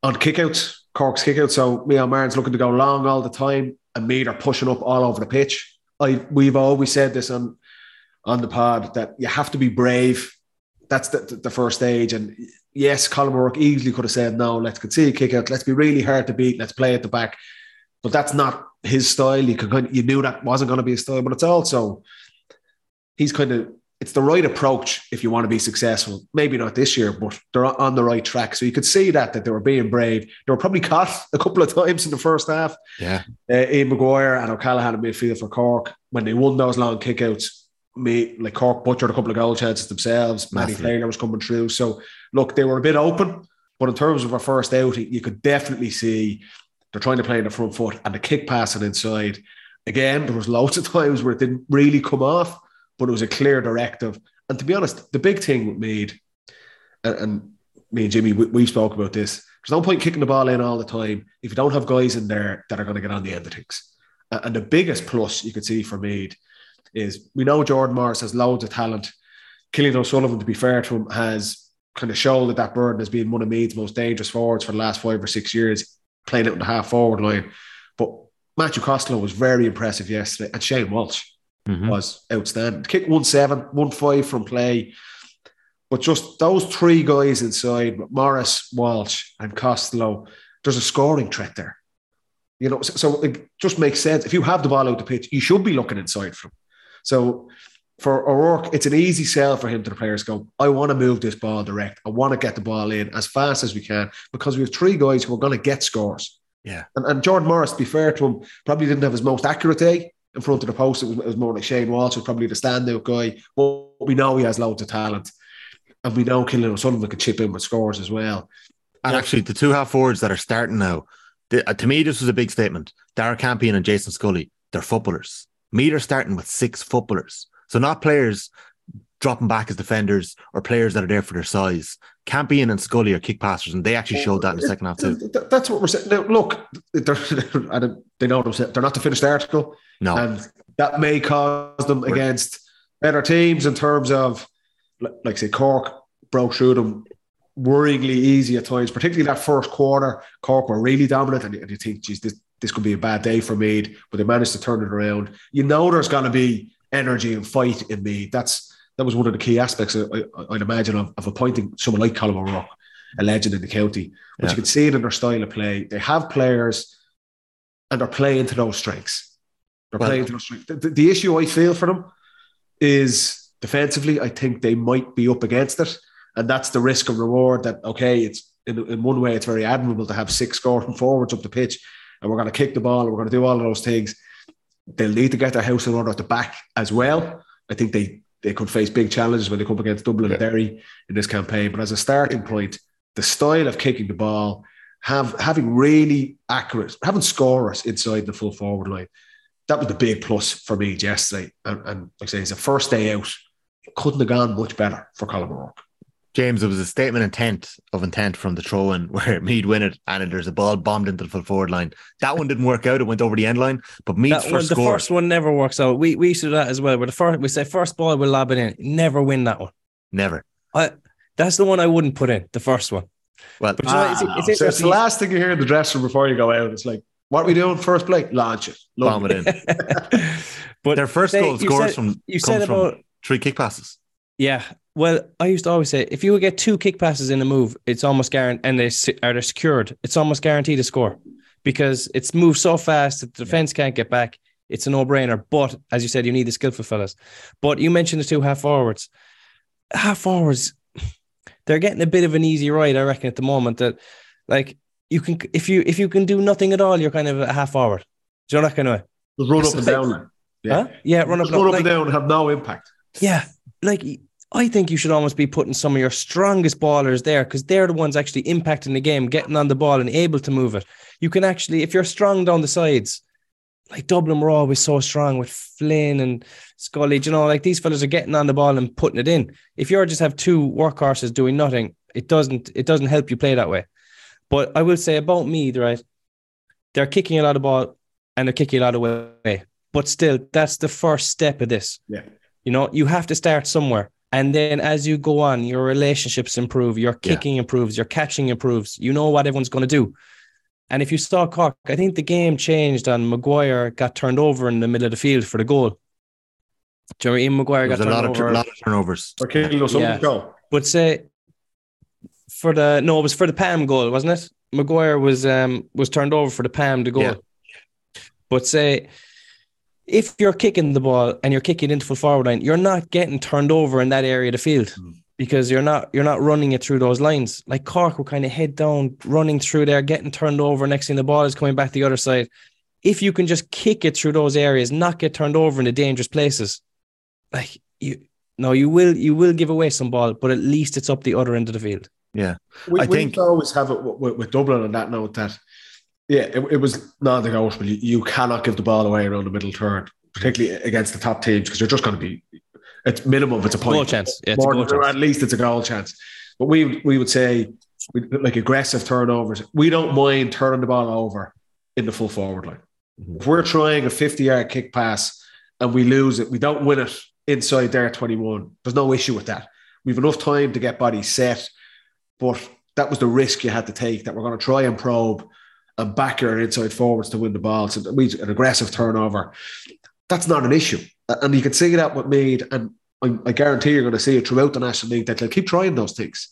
on kickouts, Cork's kickouts. So Neil Martin's looking to go long all the time and Meath are pushing up all over the pitch. I we've always said this on on the pod that you have to be brave. That's the, the first stage. And yes, Colm O'Rourke easily could have said, no, let's concede kick out. Let's be really hard to beat. Let's play at the back. But that's not his style. You could you knew that wasn't going to be his style. But it's also he's kind of it's the right approach if you want to be successful. Maybe not this year, but they're on the right track. So you could see that that they were being brave. They were probably <laughs> caught a couple of times in the first half. Yeah, uh, Ian Maguire and O'Callaghan in midfield for Cork when they won those long kickouts. Me like Cork butchered a couple of goal chances themselves. Matty Taylor was coming through. So look, they were a bit open, but in terms of a first outing, you could definitely see they're trying to play in the front foot and the kick passing inside. Again, there was loads of <laughs> times where it didn't really come off but it was a clear directive. And to be honest, the big thing with Meath, and, and me and Jimmy, we, we spoke about this. There's no point kicking the ball in all the time if you don't have guys in there that are going to get on the end of things. And the biggest plus you could see for Meath is we know Jordan Morris has loads of talent. Killian O'Sullivan, to be fair to him, has kind of shouldered that that burden as being one of Meath's most dangerous forwards for the last five or six years, playing it in the half forward line. But Matthew Costello was very impressive yesterday, and Shane Walsh mm-hmm. was outstanding. Kick one seven, one five from play. But just those three guys inside, Morris, Walsh, and Costello, there's a scoring threat there. You know, so, so, it just makes sense. If you have the ball out the pitch, you should be looking inside from. So for O'Rourke, it's an easy sell for him to the players go, I want to move this ball direct. I want to get the ball in as fast as we can because we have three guys who are going to get scores. Yeah. And, and Jordan Morris, to be fair to him, probably didn't have his most accurate day in front of the post. It was, it was more like Shane Walsh was probably the standout guy. But we know he has loads of talent. And we know Killian O'Sullivan could chip in with scores as well. And actually, the two half forwards that are starting now, the, uh, to me, this was a big statement. Dara Campion and Jason Scully, they're footballers. Meath are starting with six footballers. So not players dropping back as defenders or players that are there for their size. Campion and Scully are kick passers, and they actually showed that in the second half too. That's what we're saying. Now, look, they're, <laughs> they know themselves. They're not the finished article. No, and that may cause them against better teams in terms of, like say, Cork broke through them worryingly easy at times, particularly that first quarter. Cork were really dominant, and, you think, geez, this this could be a bad day for Meath, but they managed to turn it around. You know, there's going to be energy and fight in Meath. That's that was one of the key aspects, I, would imagine, of, of, appointing someone like Colm O'Rourke, a legend in the county. But yeah. you can see it in their style of play. They have players and they're playing to those strengths. They're well, playing to those strengths. The, the, the issue I feel for them is defensively, I think they might be up against it. And that's the risk and reward that, okay, it's in, in one way, it's very admirable to have six scoring forwards up the pitch and we're going to kick the ball and we're going to do all of those things. They'll need to get their house in order at the back as well. I think they they could face big challenges when they come against Dublin yeah. and Derry in this campaign. But as a starting point, the style of kicking the ball, have having really accurate, having scorers inside the full forward line, that was the big plus for me yesterday. And, and like I say, it's a first day out. It couldn't have gone much better for Colm O'Rourke. James, it was a statement intent of intent from the throw in <laughs> where Meath win it and there's a ball bombed into the full forward line. That one didn't work out. It went over the end line. But Meath's first one, the score, first one never works out. We we used to do that as well. Where the first we say first ball we'll lob it in. Never win that one. Never. I that's the one I wouldn't put in, the first one. Well, but ah, you know, it's, it's, so it's the last thing you hear in the dressing room before you go out. It's like, what are we doing first play? Launch it. Bomb it in. <laughs> <laughs> but their first goal scores said, from you said about three kick passes. Yeah. Well, I used to always say if you would get two kick passes in a move, it's almost guaranteed, and they are they secured. It's almost guaranteed to score because it's moved so fast that the defense can't get back. It's a no brainer. But as you said, you need the skillful fellas. But you mentioned the two half forwards. Half forwards, they're getting a bit of an easy ride, I reckon, at the moment. That like you can if you if you can do nothing at all, you're kind of a half forward. Do you know that kind of way? Just run up and down. Yeah, huh? yeah, run up, run up like, and down and have no impact. Yeah, like I think you should almost be putting some of your strongest ballers there because they're the ones actually impacting the game, getting on the ball and able to move it. You can actually, if you're strong down the sides, like Dublin were always so strong with Flynn and Scully, you know, like these fellas are getting on the ball and putting it in. If you're just have two workhorses doing nothing, it doesn't it doesn't help you play that way. But I will say about me, right? They're kicking a lot of ball and they're kicking a lot of way. But still, that's the first step of this. Yeah. You know, you have to start somewhere. And then as you go on, your relationships improve, your kicking yeah. improves, your catching improves. You know what everyone's going to do. And if you saw Cork, I think the game changed and Maguire got turned over in the middle of the field for the goal. Jerry Ian Maguire got a lot over. of, lot of turnovers. For yeah. goal. But say for the no, it was for the Pam goal, wasn't it? Maguire was um was turned over for the Pam to goal. Yeah. But say if you're kicking the ball and you're kicking into full forward line, you're not getting turned over in that area of the field mm. because you're not you're not running it through those lines. Like Cork were kind of head down, running through there, getting turned over. Next thing the ball is coming back the other side. If you can just kick it through those areas, not get turned over in the dangerous places, like you no, you will you will give away some ball, but at least it's up the other end of the field. Yeah, we, I think always have it with, with, Dublin on that note that yeah, it, it was non-negotiable. You, you cannot give the ball away around the middle third, particularly against the top teams, because you're just going to be. It's minimum. It's a point. Goal chance. Yeah, More, chance. At least it's a goal chance. But we we would say like aggressive turnovers. We don't mind turning the ball over in the full forward line. Mm-hmm. If we're trying a 50 yard kick pass and we lose it, we don't win it inside their 21. There's no issue with that. We've enough time to get bodies set, but that was the risk you had to take that we're going to try and probe and backer and inside forwards to win the ball. So an aggressive turnover. That's not an issue. And you can see that with Meath, and I, I guarantee you're going to see it throughout the National League that they'll keep trying those things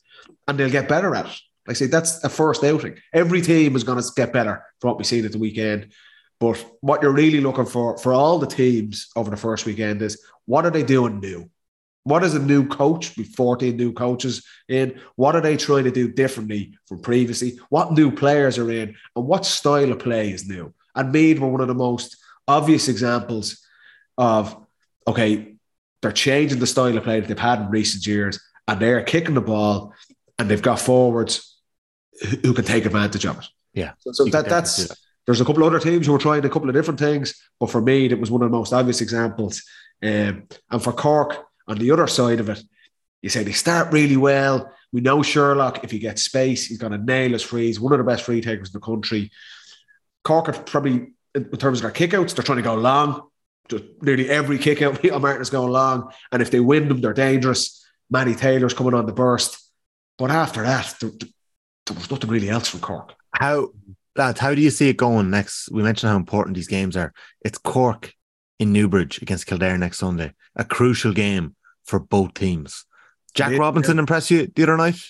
and they'll get better at it. I say that's a first outing. Every team is going to get better from what we've seen at the weekend. But what you're really looking for for all the teams over the first weekend is what are they doing new? What is a new coach with 14 new coaches in? What are they trying to do differently from previously? What new players are in? And what style of play is new? And Meath were one of the most obvious examples of, okay, they're changing the style of play that they've had in recent years and they're kicking the ball and they've got forwards who can take advantage of it. Yeah. So, so that, that's, there's a couple of other teams who are trying a couple of different things, but for me, it was one of the most obvious examples. Um, and for Cork, on the other side of it, you say they start really well. We know Sherlock, if he gets space, he's going to nail his frees. One of the best free takers in the country. Cork are probably, in terms of their kickouts, they're trying to go long. Nearly every kickout, Peter <laughs> Martin is going long. And if they win them, they're dangerous. Matty Taylor's coming on the burst. But after that, there, there was nothing really else from Cork. How, lads, how do you see it going next? We mentioned how important these games are. It's Cork in Newbridge against Kildare next Sunday. A crucial game for both teams. Jack yeah, Robinson yeah. impress you the other night?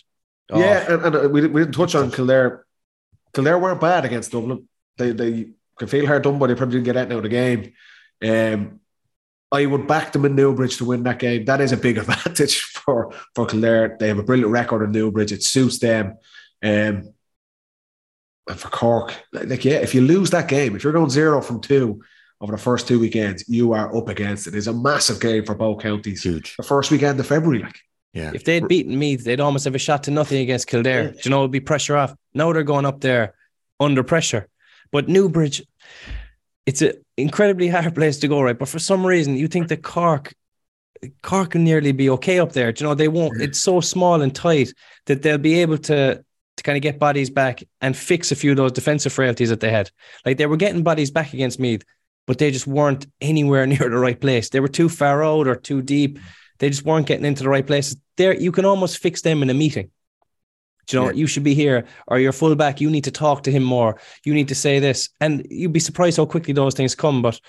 Yeah, oh. and, and, uh, we, we didn't touch on Kildare. Kildare weren't bad against Dublin. They they can feel hard done, but they probably didn't get out of the game. Um, I would back them in Newbridge to win that game. That is a big <laughs> advantage for for Kildare. They have a brilliant record in Newbridge. It suits them. Um, and for Cork, like yeah, if you lose that game, if you're going zero from two over the first two weekends, you are up against it. It's a massive game for both counties. Huge. The first weekend of February, like. Yeah. If they'd beaten me, they'd almost have a shot to nothing against Kildare. Yeah. Do you know, it'd be pressure off. Now they're going up there under pressure. But Newbridge, it's an incredibly hard <laughs> place to go, right? But for some reason, you think that Cork, Cork can nearly be okay up there. Do you know, they won't. It's so small and tight that they'll be able to to kind of get bodies back and fix a few of those defensive frailties that they had. Like they were getting bodies back against Meath, but they just weren't anywhere <laughs> near the right place. They were too far out or too deep. They just weren't getting into the right places. There, you can almost fix them in a meeting. Do you know, yeah. you should be here, or your fullback, you need to talk to him more. You need to say this. And you'd be surprised how quickly those things come. But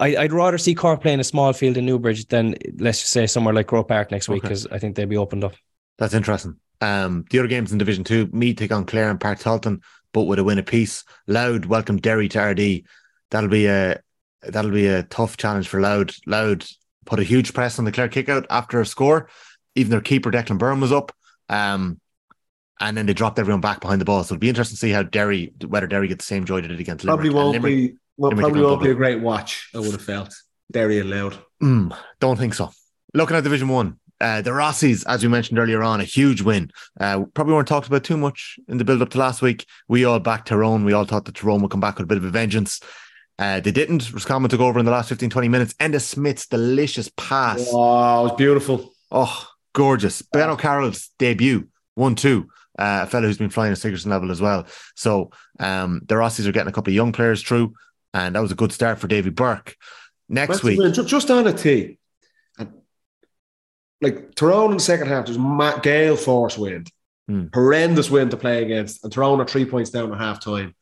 I, would rather see Cork playing a small field in Newbridge than let's just say somewhere like Croke Park next week because. I think they'd be opened up. That's interesting. Um, the other games in Division Two, Meath take on Clare and Páirc Tailteann, but with a win apiece. Louth welcome Derry to Ardee. That'll be a that'll be a tough challenge for Louth. Louth put a huge press on the Clare kickout after a score. Even their keeper Declan Byrne was up. Um, and then they dropped everyone back behind the ball. So it'll be interesting to see how Derry, whether Derry get the same joy that it against Probably Limerick. won't Limerick, be well, probably won't be a great watch. I would have felt Derry and Louth. Mm, don't think so. Looking at Division One, uh, the Rossies, as we mentioned earlier on, a huge win. Uh, probably weren't talked about too much in the build up to last week. We all backed Tyrone. We all thought that Tyrone would come back with a bit of a vengeance. Uh, they didn't. Roscommon took over in the last 15, 20 minutes. Enda Smith's delicious pass. Oh, it was beautiful. Oh, gorgeous. Ben O'Carroll's debut, 1 2 uh, a fellow who's been flying a Sigerson level as well. So um, the Rossies are getting a couple of young players through, and that was a good start for Davy Burke. Next week, just on a tee, and like Tyrone in the second half, there's ma- gale force wind, hmm. horrendous wind to play against, and Tyrone are three points down at half time,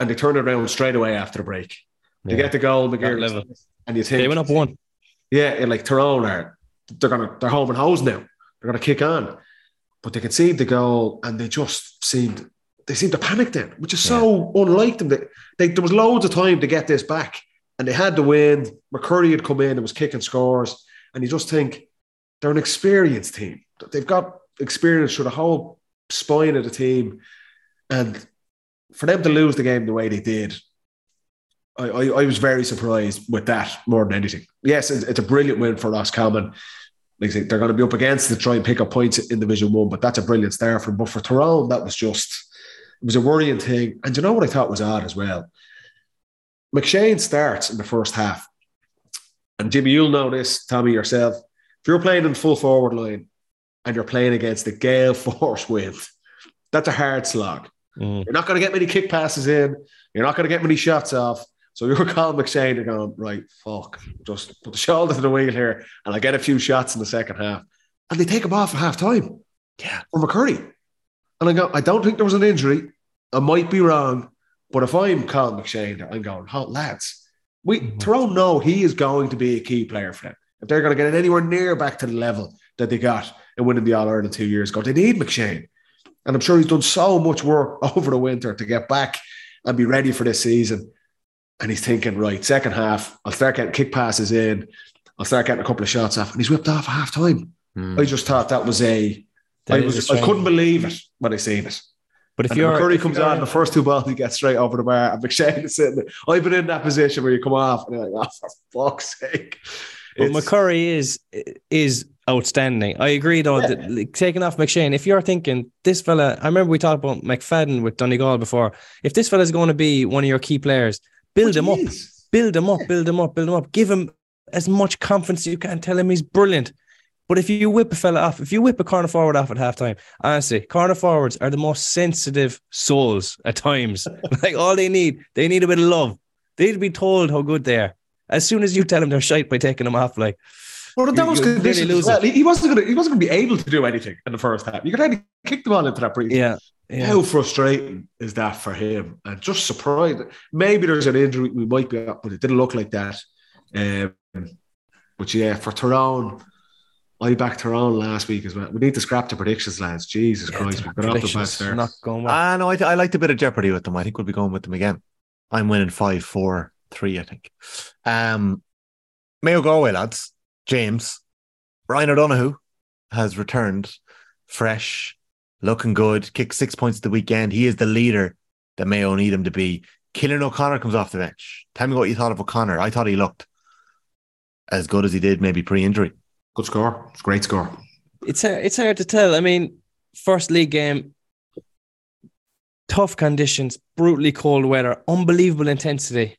and they turn it around straight away after the break. They yeah. get the goal, McGear, and you think they went up one. Yeah, and like Tyrone are, they're gonna they're home and hose now. They're gonna kick on but they conceded the goal and they just seemed they seemed to panic then, which is so unlike them. They, they, there was loads of time to get this back, and they had the win. McCurry had come in and was kicking scores, and you just think they're an experienced team. They've got experience through the whole spine of the team, and for them to lose the game the way they did, I, I, I was very surprised with that more than anything. Yes, it's, it's a brilliant win for Roscommon like say, they're going to be up against to try and pick up points in Division One, but that's a brilliant start for. But for Tyrone, that was just it was a worrying thing. And you know what I thought was odd as well? McShane starts in the first half. And Jimmy, you'll know this, Tommy, yourself. If you're playing in full forward line and you're playing against the gale <laughs> force wind, that's a hard slog. Mm. You're not going to get many kick passes in. You're not going to get many shots off. So you're <laughs> calling McShane you're going, right, fuck, just put the shoulder to the wheel here and I get a few shots in the second half. And they take him off at half time. Yeah. For McCurry. And I go, I don't think there was an injury. I might be wrong. But if I'm calling McShane, I'm going, oh, lads, we mm-hmm. Tyrone know he is going to be a key player for them. If they're going to get it anywhere near back to the level that they got in winning the All Ireland two years ago, they need McShane. And I'm sure he's done so much work <laughs> over the winter to get back and be ready for this season. And he's thinking, right, second half, I'll start getting kick passes in. I'll start getting a couple of shots off. And he's whipped off at half time. Mm. I just thought that was a. That I, was, I couldn't believe it when I seen it. But if and you're Curry comes on, the first two balls he gets straight over the bar, and McShane is sitting there. I've been in that position where you come off and you're like, oh, for fuck's sake. But McCurry is is outstanding. I agree though yeah. that like, taking off McShane, if you're thinking this fella, I remember we talked about McFadden with Donegal before. If this fella is going to be one of your key players, Build him up. Build him up. Build him up. Build him up. Give him as much confidence as you can. Tell him he's brilliant. But if you whip a fella off, if you whip a corner forward off at halftime, honestly, corner forwards are the most sensitive souls at times. <laughs> like all they need, they need a bit of love. They need to be told how good they are. As soon as you tell them they're shite by taking them off, like well, that was conditions. Well. He wasn't gonna he wasn't gonna be able to do anything in the first half. You could only kick the ball into that breeze. Yeah. Yeah. How frustrating is that for him? And just surprised. Maybe there's an injury we might be up, but it didn't look like that. Um, but yeah, for Tyrone, I backed Tyrone last week as well. We need to scrap the predictions, lads. Jesus yeah, Christ, we've got off the bad start. Not going well. Ah, no, I, I liked a bit of jeopardy with them. I think we'll be going with them again. I'm winning five, four, three. I think. Um, Mayo Galway lads, James, Ryan O'Donoghue has returned fresh looking good, kicked six points at the weekend. He is the leader that Mayo need him to be. Cillian O'Connor comes off the bench. Tell me what you thought of O'Connor. I thought he looked as good as he did maybe pre-injury. Good score. It's a great score. It's hard, it's hard to tell. I mean, first league game, tough conditions, brutally cold weather, unbelievable intensity.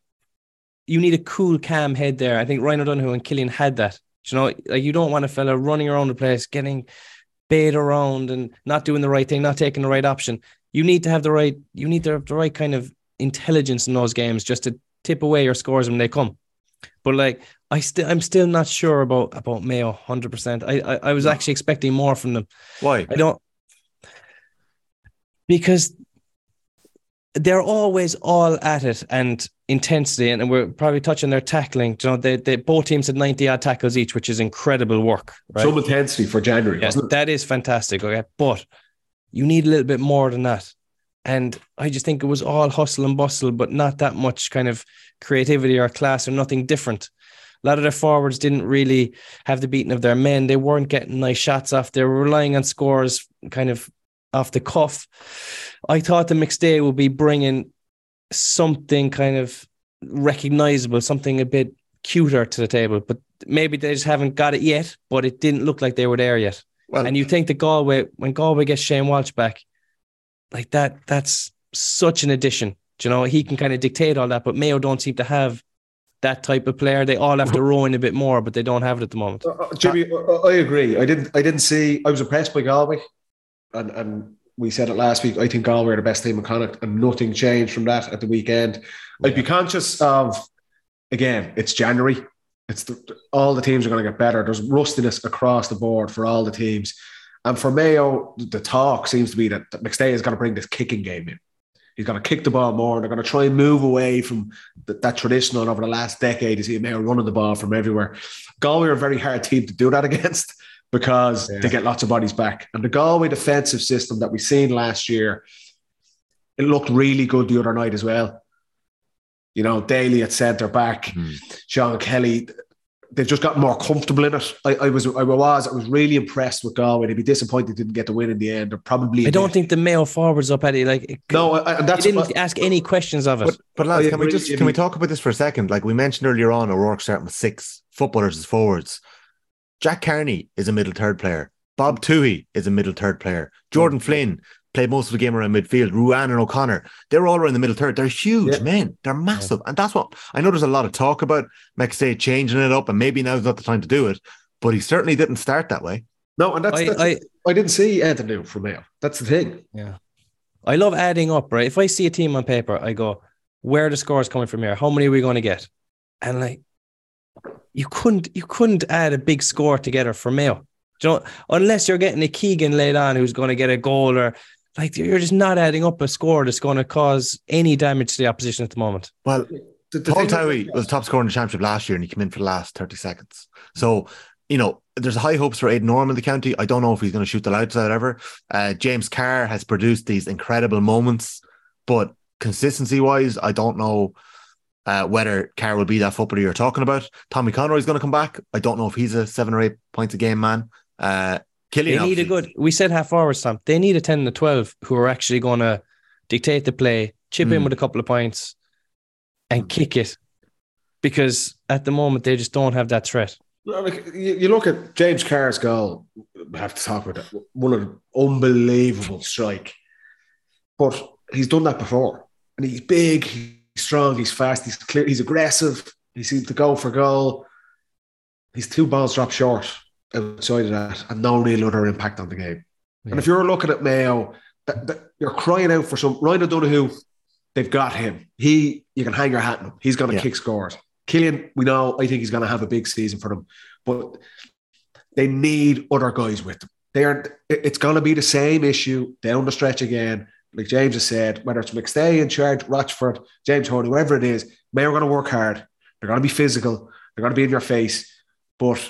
You need a cool, calm head there. I think Ryan O'Donoghue and Cillian had that. You know, like you don't want a fella running around the place, getting bait around and not doing the right thing, not taking the right option. You need to have the right, you need to have the right kind of intelligence in those games just to tip away your scores when they come. But like I still I'm still not sure about about Mayo 100%. I, I I was actually expecting more from them. Why? I don't because they're always all at it and intensity, and we're probably touching their tackling. You know, they, they both teams had 90 odd tackles each, which is incredible work. Right? Some intensity for January, yeah, That is fantastic. Okay. But you need a little bit more than that. And I just think it was all hustle and bustle, but not that much kind of creativity or class or nothing different. A lot of their forwards didn't really have the beating of their men. They weren't getting nice shots off. They were relying on scores kind of off the cuff. I thought the next day would be bringing something kind of recognizable, something a bit cuter to the table, but maybe they just haven't got it yet. But it didn't look like they were there yet. Well, and you think that Galway, when Galway gets Shane Walsh back, like that, that's such an addition. Do you know, he can kind of dictate all that, but Mayo don't seem to have that type of player. They all have to row in a bit more, but they don't have it at the moment. Uh, uh, Jimmy, I agree. I didn't. I didn't see. I was impressed by Galway and and we said it last week. I think Galway are the best team in Connacht, and nothing changed from that at the weekend. I'd be conscious of again, it's January. It's the, all the teams are going to get better. There's rustiness across the board for all the teams, and for Mayo, the talk seems to be that, that McStay is going to bring this kicking game in. He's going to kick the ball more. They're going to try and move away from the, that traditional over the last decade. You see Mayo running the ball from everywhere. Galway are a very hard team to do that <laughs> against because yeah. they get lots of bodies back. And the Galway defensive system that we seen last year, it looked really good the other night as well. You know, Daly at centre back, mm. Sean Kelly. They've just got more comfortable in it. I, I, was, I was, I was really impressed with Galway. They'd be disappointed they didn't get the win in the end. Or probably. I don't did. think the Mayo forwards up Eddie. Like no, I, that's didn't what, ask any questions of it. But, but lads, can we just can we talk about this for a second? Like we mentioned earlier on, O'Rourke starting with six footballers as forwards. Jack Carney is a middle third player. Bob Tuohy is a middle third player. Jordan mm. Flynn played most of the game around midfield. Ruane and O'Connor, they're all around the middle third. They're huge yeah. men. They're massive. Yeah. And that's what I know there's a lot of talk about McStay changing it up, and maybe now's not the time to do it. But he certainly didn't start that way. No, and that's, I, that's, I, I didn't see anything from Mayo. That's the thing. Yeah. I love adding up, right? If I see a team on paper, I go, where are the scores coming from here? How many are we going to get? And like you couldn't you couldn't add a big score together for Mayo. You know, unless you're getting a Keegan laid on who's going to get a goal or like you're just not adding up a score that's going to cause any damage to the opposition at the moment. Well, the, the Paul Towey was top scorer in the championship last year and he came in for the last 30 seconds. So, you know, there's high hopes for Aidan Orme in the county. I don't know if he's going to shoot the lights out ever. Uh, James Carr has produced these incredible moments, but consistency wise, I don't know uh, whether Carr will be that footballer you're talking about. Tommy Conroy is going to come back. I don't know if he's a seven or eight points a game man. Uh, Cillian, they need a good. We said half hours, Tom. They need a ten to twelve who are actually going to dictate the play, chip mm. in with a couple of points, and kick it. Because at the moment they just don't have that threat. Like you, look at James Carr's goal. We have to talk about that. One of the unbelievable strike, but he's done that before, and he's big strong, he's fast, he's clear, he's aggressive. He seems to go for goal. He's two balls dropped short outside of that, and no real other impact on the game. Yeah. And if you're looking at Mayo, that, that you're crying out for some Ryan O'Donoghue. They've got him. He, you can hang your hat on him. He's going to yeah. kick scores. Cillian, we know. I think he's going to have a big season for them, but they need other guys with them. They are. It's going to be the same issue down the stretch again like James has said, whether it's McStay in charge, Rochford, James Horan, whoever it is, they are going to work hard. They're going to be physical. They're going to be in your face. But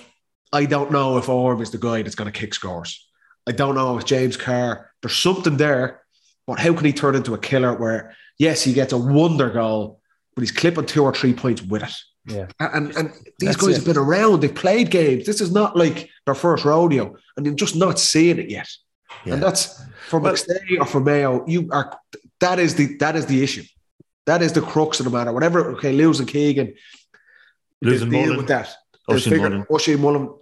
I don't know if Orme is the guy that's going to kick scores. I don't know if James Carr, there's something there, but how can he turn into a killer where, yes, he gets a wonder goal, but he's clipping two or three points with it. Yeah. And and these That's guys it. have been around, they've played games. This is not like their first rodeo, and you're just not seeing it yet. Yeah. And that's for well, McStay or for Mayo, you are that is the that is the issue. That is the crux of the matter. Whatever, okay, losing Keegan, losing deal with that. Oisin Mullin.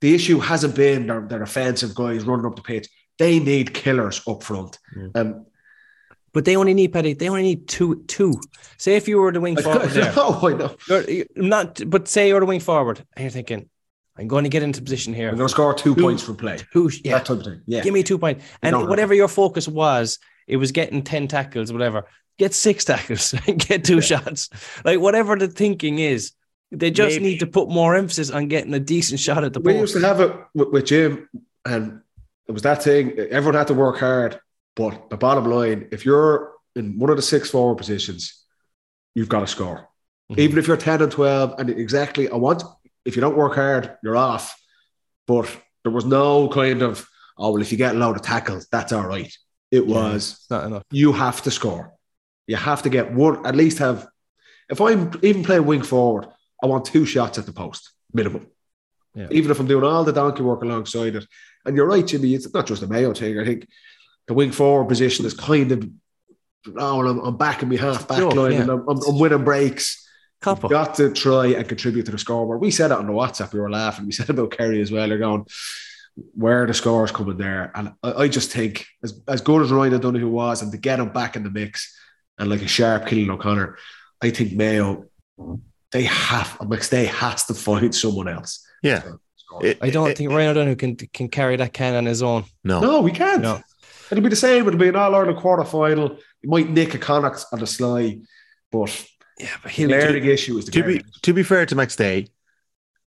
The issue hasn't been their, their offensive guys running up the pitch. They need killers up front. Mm. Um, but they only need Paddy. They only need two. Two. Say if you were the wing forward, there, no, <laughs> I know. You're, you're not. But say you're the wing forward, and you're thinking, I'm going to get into position here. I'm going to score two, two points for play. Two, yeah. That type of thing. Yeah. Give me two points. And whatever your focus was, it was getting 10 tackles, whatever. Get six tackles <laughs> and get two shots. Like whatever the thinking is, they just Maybe. need to put more emphasis on getting a decent shot at the ball. We used to have it with, with Jim, and it was that thing. Everyone had to work hard, but the bottom line, if you're in one of the six forward positions, you've got to score. Mm-hmm. Even if you're 10 and 12, and exactly, I want, if you don't work hard, you're off. But there was no kind of, oh, well, if you get a load of tackles, that's all right. It was, not enough. you have to score. You have to get one, at least have, if I'm even playing wing forward, I want two shots at the post, minimum. Yeah. Even if I'm doing all the donkey work alongside it. And you're right, Jimmy, it's not just a Mayo thing. I think the wing forward position is kind of, oh, I'm, I'm back in my half back sure, line yeah. and I'm, I'm, I'm winning breaks. Couple. Got to try and contribute to the scoreboard. We said it on the WhatsApp. We were laughing. We <laughs> said about Kerry as well. They're going, where are the scores coming there? And I, I, just think, as, as good as Ryan O'Donoghue was, and to get him back in the mix and like a sharp Cillian O'Connor, I think Mayo, they have, McStay has to find someone else. Yeah. It, I don't it, think Ryan O'Donoghue can, can carry that can on his own. No. No, we can't. No. It'll be the same. It'll be an All Ireland quarter final. You might nick a Connacht on the sly, but yeah, but he'll learning issue is to be to be fair to McStay,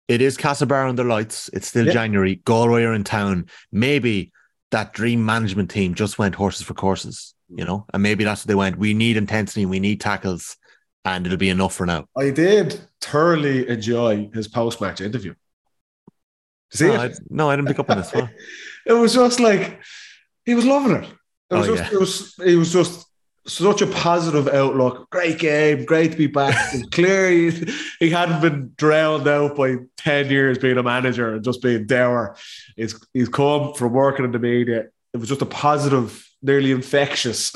it is Castlebar under lights. It's still yeah. January. Galway are in town. Maybe that dream management team just went horses for courses, you know, and maybe that's what they went. We need intensity. We need tackles, and it'll be enough for now. I did thoroughly enjoy his post match interview. See no, I, no, I didn't pick up on this one. <laughs> it was just like he was loving it. It oh, was, oh, just, yeah. it was, it was just such a positive outlook. Great game, great to be back. <laughs> Clearly, he, he hadn't been drowned out by 10 years being a manager and just being dour. He's, he's come from working in the media. It was just a positive, nearly infectious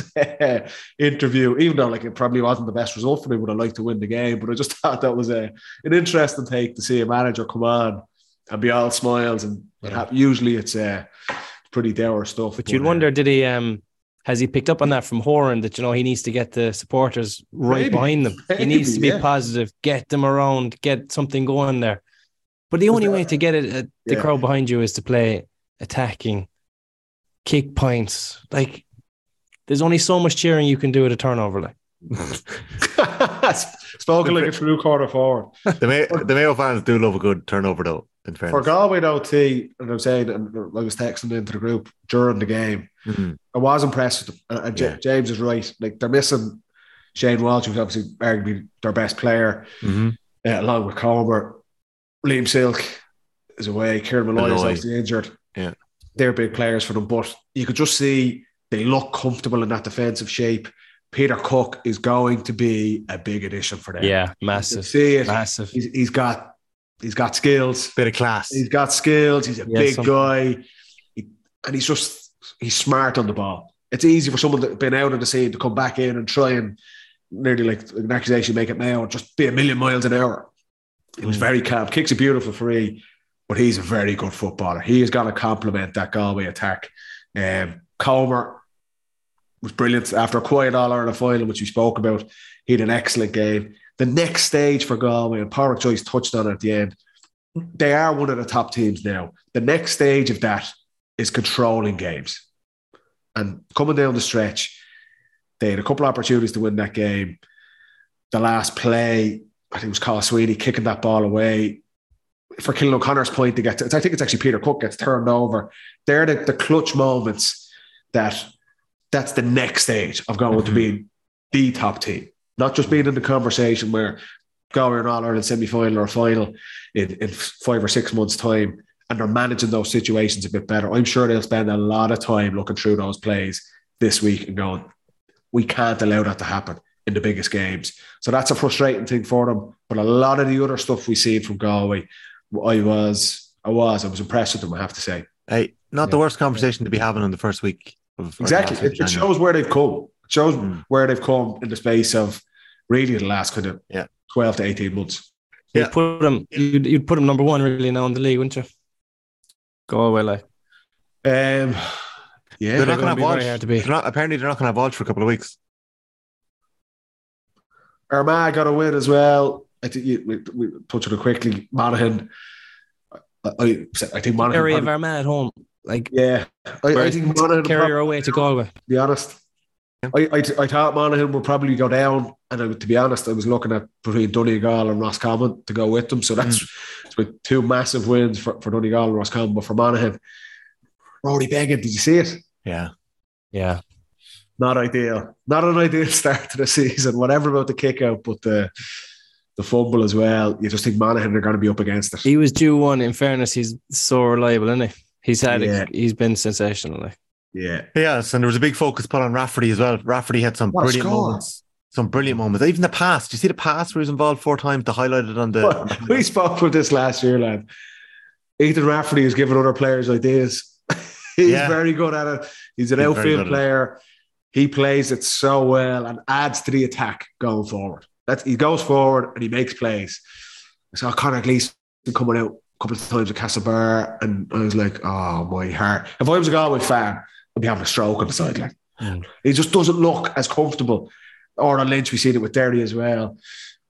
<laughs> interview, even though like it probably wasn't the best result for me, would have liked to win the game. But I just <laughs> thought that was a, an interesting take to see a manager come on and be all smiles. And yeah. usually it's a uh, pretty dour stuff. But, but you'd uh, wonder, did he um has he picked up on that from Horan that you know he needs to get the supporters right maybe, behind them? Maybe, <laughs> he needs to be yeah. positive, get them around, get something going there. But the only way to get it, uh, the yeah. crowd behind you is to play attacking, kick points. Like there's only so much cheering you can do at a turnover. Like <laughs> spoken like a true quarter forward. The, May- <laughs> the Mayo fans do love a good turnover though. In fairness. For Galway though, T, and I'm saying, and I was texting into the group during the game. Mm-hmm. I was impressed. With them. And yeah. James is right. Like they're missing Shane Walsh, who's obviously arguably their best player, mm-hmm. uh, along with Comer. Liam Silke is away. Kieran Molloy is obviously injured. Yeah, they're big players for them, but you could just see they look comfortable in that defensive shape. Peter Cooke is going to be a big addition for them. Yeah, massive. See it. Massive. He's, he's got he's got skills. Bit of class. He's got skills. He's a yeah, big guy, he, and he's just he's smart on the ball. It's easy for someone that's been out of the scene to come back in and try and nearly like an accusation make it now just be a million miles an hour. He was mm. very calm, kicks a beautiful free, but he's a very good footballer. He is going to complement that Galway attack. Um, Comer was brilliant after a quiet All Ireland final, which we spoke about. He had an excellent game. The next stage for Galway, and Pádraic Joyce touched on it at the end, they are one of the top teams now. The next stage of that is controlling games. And coming down the stretch, they had a couple of opportunities to win that game. The last play, I think it was Carl Sweeney kicking that ball away. For Cillian O'Connor's point, to get to, I think it's actually Peter Cooke gets turned over. They're the, the clutch moments that that's the next stage of going mm-hmm. to being the top team, not just being in the conversation where Galway an All Ireland semi final or final in, in five or six months' time, and they're managing those situations a bit better. I'm sure they'll spend a lot of time looking through those plays this week and going, we can't allow that to happen in the biggest games. So that's a frustrating thing for them. But a lot of the other stuff we see from Galway, I was, I was, I was impressed with them. I have to say. Hey, not yeah. the worst conversation to be having in the first week Of, exactly. It, it, shows where they've come. It shows mm. where they've come in the space of really the last kind of yeah. 12 to 18 months. Yeah. You'd put them, you'd, you'd put them number one really now in the league, wouldn't you? Go away, like. Um, yeah, they're not going to have Walsh. They're not, apparently, they're not going to have Walsh for a couple of weeks. Armagh got a win as well. I think you, we, we touched on it quickly. Monaghan, I, I think Monaghan. Kerry of Armagh at home. Like, yeah. I, I think Monaghan. Kerry are away to Galway. To be honest. I, I, I thought Monaghan would probably go down, and I, to be honest, I was looking at between Donegal and Roscommon to go with them. So that's mm. with two massive wins for, for Donegal and Roscommon. But for Monaghan, Rory Beggan, did you see it? Yeah. Yeah. Not ideal. Not an ideal <laughs> start to the season. Whatever about the kick out, but the the fumble as well. You just think Monaghan are going to be up against it. He was due one. In fairness, he's so reliable, isn't he? He's had yeah. a, he's been sensational. Like. Yeah. Yes, and there was a big focus put on Rafferty as well. Rafferty had some what brilliant moments. Some brilliant moments. Even the pass. Do you see the pass where he was involved four times to highlight it on the. Well, <laughs> we spoke about this last year, lad. Ethan Rafferty has given other players ideas. <laughs> He's yeah. very good at it. He's an He's outfield player. He plays it so well and adds to the attack going forward. That's, he goes forward and he makes plays. I saw Conor Gleeson coming out a couple of times at Castlebar, and I was like, oh, my heart. If I was a Galway fan, I'd be having a stroke on the sideline. Mm. He just doesn't look as comfortable. Odhrán Lynch, we've seen it with Derry as well.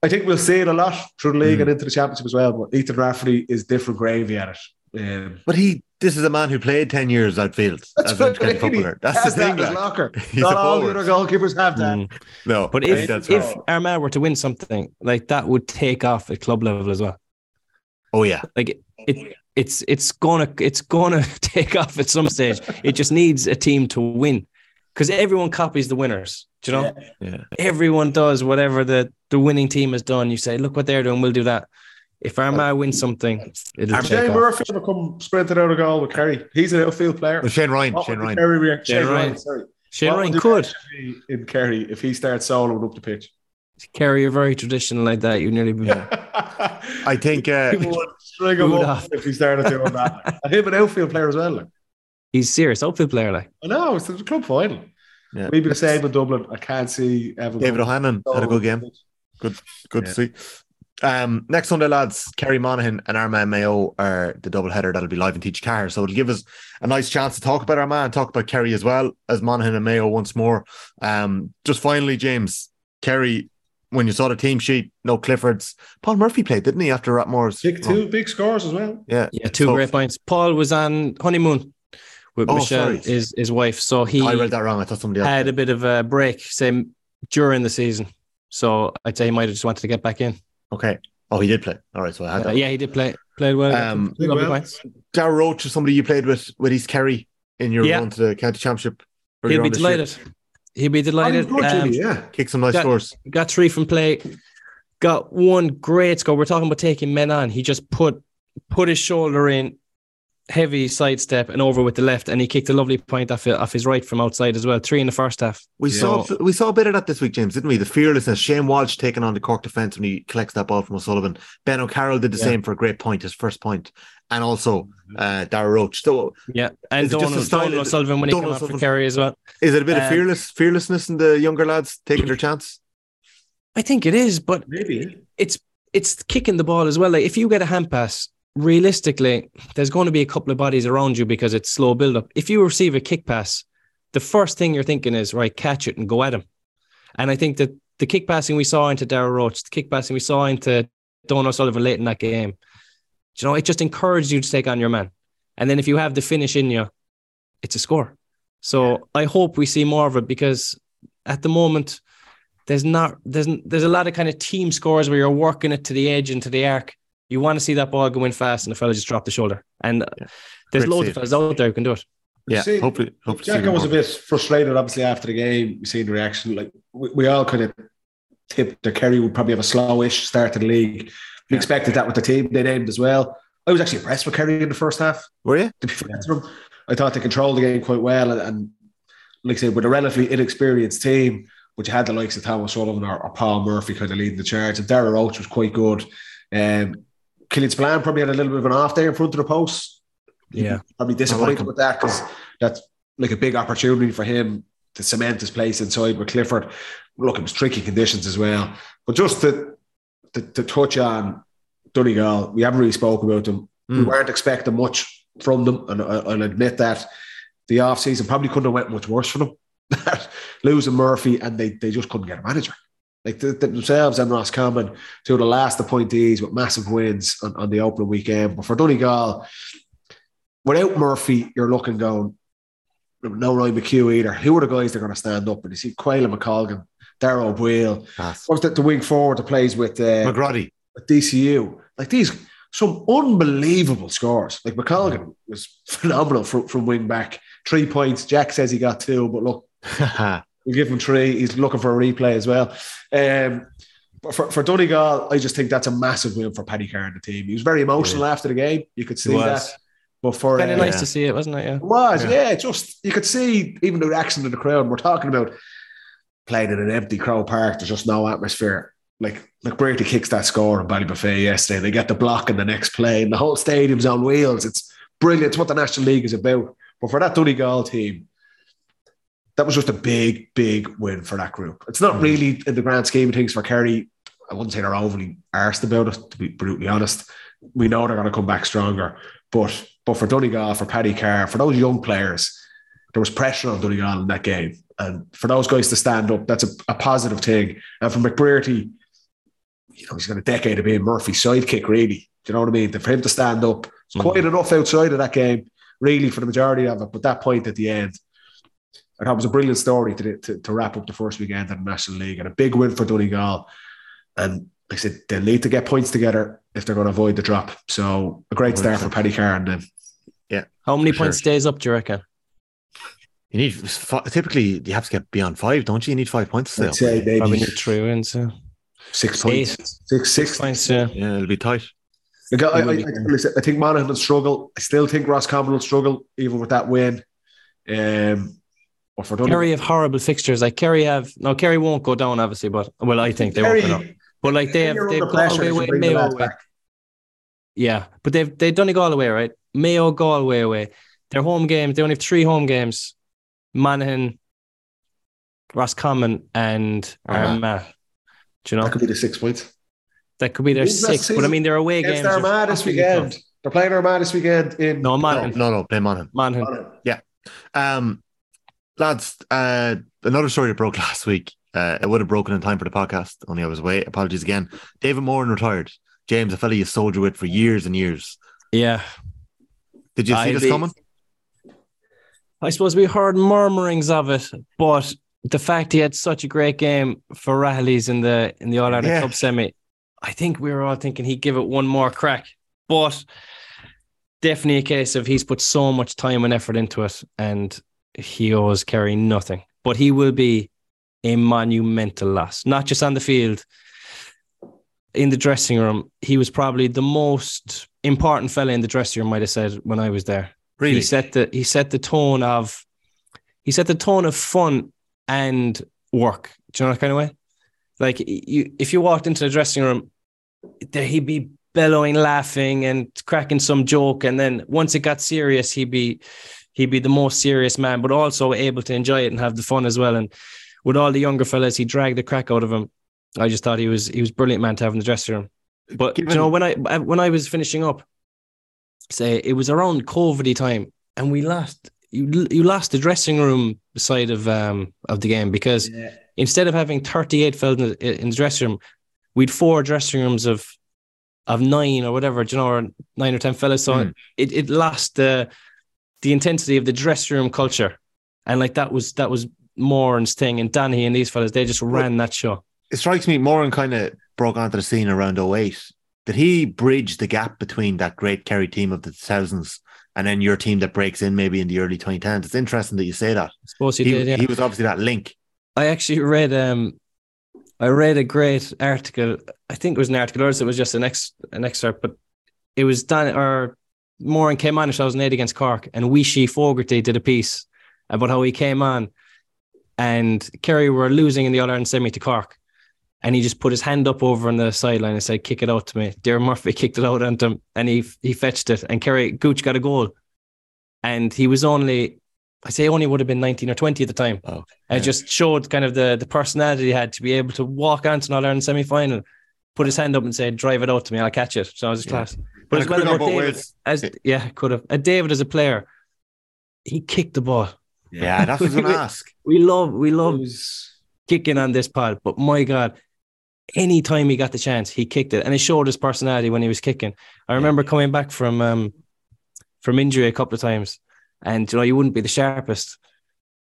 I think we'll see it a lot through the league mm. and into the championship as well. But Ethan Rafferty is different gravy at it. Um, but he, this is a man who played ten years outfield that's as a kind footballer. That's the thing. That locker. <laughs> Not all the other goalkeepers have that. Mm. No, but if if Armagh were to win something like that, would take off at club level as well. Oh yeah, like it, it's it's gonna it's gonna <laughs> take off at some stage. it just needs a team to win because everyone copies the winners. Do you know? Yeah. yeah. Everyone does whatever the the winning team has done. You say, look what they're doing. We'll do that. If Armagh wins something, it'll Shane Murphy will come sprinting out a goal with Kerry. He's an outfield player. Well, Shane Ryan. Shane Ryan. Kerry Shane, Shane Ryan. Sorry. Shane what Ryan could in Kerry if he starts soloing up the pitch. Kerry you're very traditional like that. You nearly. Be... <laughs> I think uh, would string him up off. if he started doing that. and him an outfield player as well. Like. He's serious outfield player. Like I know it's the club final. Yeah. Maybe the same in Dublin. I can't see Evan. David O'Hanlon had a good game. Good, good yeah. to see. Um, next Sunday, lads, Kerry Monaghan and Armagh Mayo are the double header that'll be live in TG Ceathair. So it'll give us a nice chance to talk about Armagh and talk about Kerry as well as Monaghan and Mayo once more. Um, just finally, James, Kerry, when you saw the team sheet, no Cliffords. Paul Murphy played, didn't he, after Rathmore's? Big two big scores as well. Yeah. Yeah, two so, great points. Paul was on honeymoon with oh, Michelle, his, his wife. So he I read that wrong. I thought somebody else had did. a bit of a break, say during the season. So I'd say he might have just wanted to get back in. Okay. Oh, he did play. All right, so I had that. Uh, yeah, he did play. Played well. Um, well. Darragh Roche is somebody you played with with East Kerry in your yeah. run to the county championship. He'll be delighted. He'll be delighted. Um, yeah, kick some nice got, scores. Got three from play. Got one great score. We're talking about taking men on. He just put put his shoulder in heavy sidestep and over with the left, and he kicked a lovely point off, off his right from outside as well. Three in the first half. We yeah. saw we saw a bit of that this week, James, didn't we? The fearlessness. Shane Walsh taking on the Cork defence when he collects that ball from O'Sullivan. Ben O'Carroll did the yeah. same for a great point, his first point, and also uh, Darragh Roche. So yeah, and Donald, Donald O'Sullivan when he came for Kerry as well. Is it a bit um, of fearless fearlessness in the younger lads taking their chance? I think it is, but maybe it's it's kicking the ball as well. Like if you get a hand pass realistically, there's going to be a couple of bodies around you because it's slow build up. If you receive a kick pass, the first thing you're thinking is, right, catch it and go at him. And I think that the kick passing we saw into Darragh Roche, the kick passing we saw into Donald Sullivan late in that game, you know, it just encouraged you to take on your man. And then if you have the finish in you, it's a score. So yeah. I hope we see more of it because at the moment, there's not there's there's a lot of kind of team scores where you're working it to the edge and to the arc you want to see that ball go in fast and the fella just drop the shoulder. And yeah. there's Great loads of fellas out there who can do it. Yeah, see, hopefully, hopefully. Jacko was a bit frustrated, obviously, after the game. We seen the reaction. Like we, we all kind of tipped that Kerry would probably have a slowish start to the league. We yeah. expected that with the team they named as well. I was actually impressed with Kerry in the first half. Were you? To be fair to them, I thought they controlled the game quite well, and, and like I said, with a relatively inexperienced team, which had the likes of Thomas Sullivan or, or Paul Murphy kind of leading the charge, and Darragh Roche was quite good. Um, Killian probably had a little bit of an off day in front of the post. Yeah, probably disappointed like with that because that's like a big opportunity for him to cement his place inside with Clifford. Look, it was tricky conditions as well. But just to to, to touch on Donegal, we haven't really spoke about them. Mm. We hmm. weren't expecting much from them, and I, will admit that the off season probably couldn't have went much worse for them. <laughs> Losing Murphy, and they they just couldn't get a manager. Like the, the themselves and Roscommon, two of the last appointees with massive wins on, on the opening weekend. But for Donegal, without Murphy, you're looking going, no Ryan McHugh either. Who are the guys that are going to stand up? And you see Caolan McColgan, Darrow O'Boyle. What's the, the wing forward that plays with uh, McGroddy at DCU? Like these, some unbelievable scores. Like McColgan was phenomenal from, from wing back. Three points. Jack says he got two, but look, <laughs> we'll give him three. He's looking for a replay as well. Um, for, for Donegal, I just think that's a massive win for Paddy Carr and the team. He was very emotional yeah. after the game. You could see that. But for kind of uh, nice to see it, wasn't it? Yeah, it was. Yeah. yeah. just you could see even the reaction of the crowd. We're talking about playing in an empty Croke Park. There's just no atmosphere. Like McBrearty kicks that score in Ballybofey yesterday. They get the block in the next play, and the whole stadium's on wheels. It's brilliant. It's what the National League is about. But for that Donegal team, that was just a big, big win for that group. It's not mm. really in the grand scheme of things for Kerry. I wouldn't say they're overly arsed about it, to be brutally honest. We know they're going to come back stronger. But but for Donegal, for Paddy Carr, for those young players, there was pressure on Donegal in that game. And for those guys to stand up, that's a, a positive thing. And for McBrearty, you know, he's got a decade of being Murphy's sidekick, really. Do you know what I mean? For him to stand up, it's mm. quite enough outside of that game, really, for the majority of it. But that point at the end, I thought it was a brilliant story to, to, to wrap up the first weekend of the National League and a big win for Donegal. And like I said, they'll need to get points together if they're going to avoid the drop. So a great start for Paddy Carr and then yeah. How many points sure. stays up, do you reckon? You need typically you have to get beyond five, don't you? You need five points to stay up. Probably need three wins. So. Six points. Eight. Six, six points. Yeah. yeah, it'll be tight. I, I, I, I, think Monaghan will struggle. I still think Roscommon will struggle, even with that win. Um, or for Kerry have horrible fixtures. Like Kerry have no, Kerry won't go down, obviously, but well, I think they Kerry, won't go down. But like they have, they've Galway away, Mayo away. Yeah, but they've they've done it all away, right? Mayo, Galway away. Their home games, they only have three home games: Monaghan, Roscommon, and Armagh. Do you know that could be the six points? That could be their six, but I mean, their away games. They're playing Armagh this weekend. Tough. They're playing Armagh this weekend in no Monaghan. No, no, play Monaghan. Monaghan. Yeah. Um, lads, uh, another story that broke <laughs> last week. Uh, it would have broken in time for the podcast, only I was away. Apologies again. David Moran retired. James, a fella you soldier with for years and years. Yeah. Did you see I this be, coming? I suppose we heard murmurings of it, but the fact he had such a great game for Rahilly's in the in the All Ireland yeah. Cup semi, I think we were all thinking he'd give it one more crack. But definitely a case of he's put so much time and effort into it, and he owes Kerry nothing. But he will be a monumental loss, not just on the field. In the dressing room, he was probably the most important fella in the dressing room. Might have said when I was there. Really, he set the he set the tone of he set the tone of fun and work. Do you know that kind of way? Like you, if you walked into the dressing room, there he'd be bellowing, laughing, and cracking some joke, and then once it got serious, he'd be he'd be the most serious man, but also able to enjoy it and have the fun as well. And with all the younger fellas, he dragged the crack out of him. I just thought he was he was brilliant man to have in the dressing room. But Given, you know, when I when I was finishing up, say it was around COVID time, and we lost you you lost the dressing room side of um of the game because yeah. instead of having 38 fellas in the, in the dressing room, we'd four dressing rooms of of nine or whatever, you know, or nine or ten fellas. So mm. it, it lost the the intensity of the dressing room culture. And like that was that was Moran's thing. And Danny and these fellas, they just ran that show. It strikes me Moran kind of broke onto the scene around 08. Did he bridge the gap between that great Kerry team of the thousands and then your team that breaks in maybe in the early 2010s? It's interesting that you say that. I suppose he, he did, yeah. He was obviously that link. I actually read um I read a great article. I think it was an article, or it was just an ex an excerpt, but it was Dan or Moran came on in 2008 against Cork, and Weeshie Fogarty did a piece about how he came on, and Kerry were losing in the All Ireland semi to Cork, and he just put his hand up over on the sideline and said, "Kick it out to me." Diarmuid Murphy <laughs> kicked it out at him, and he he fetched it, and Kerry Gooch got a goal, and he was only. I say only would have been 19 or 20 at the time. Oh, yeah. it just showed kind of the, the personality he had to be able to walk onto an All Ireland semi final, put his hand up and said, Drive it out to me, I'll catch it. So I was just yeah. class. But as well about David, as yeah, could have. Uh, David as a player, he kicked the ball. Yeah, that's what I was going <laughs> to ask. We love, we love kicking on this pod, but my God, anytime he got the chance, he kicked it, and it showed his personality when he was kicking. I remember coming back from um, from injury a couple of times, and you know you wouldn't be the sharpest,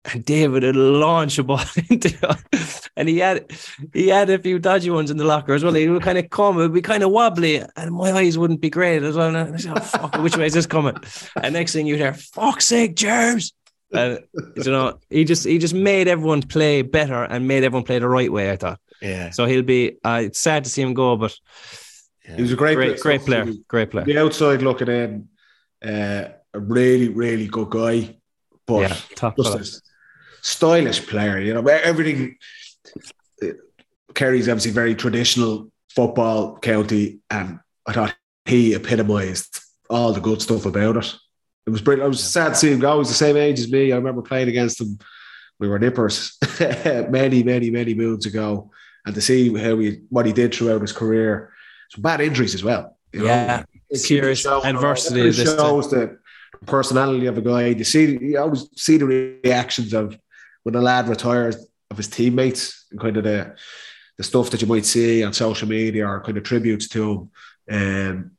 and <laughs> David would launch a ball <laughs> into, <laughs> and he had he had a few dodgy ones in the locker as well. He would kind of come, it would be kind of wobbly, and my eyes wouldn't be great as well. And I said, oh, fuck, which way is this coming? And next thing you'd hear, "Fuck's sake, James!" And you know, he just he just made everyone play better and made everyone play the right way. I thought. Yeah. So he'll be. Uh, it's sad to see him go, but yeah. he was a great, great, great player. Great player. The outside looking in, uh, a really, really good guy, but yeah, tough just stylish player. You know, everything. Kerry's obviously very traditional football county, and I thought he epitomised all the good stuff about it. It was brilliant. I was sad to see him go. He was the same age as me. I remember playing against him. We were nippers <laughs> many, many, many moons ago, and to see how he what he did throughout his career, some bad injuries as well. yeah, serious adversity. It shows the personality of a guy. You see, you always see the reactions of when a lad retires of his teammates and kind of the the stuff that you might see on social media or kind of tributes to him. Um,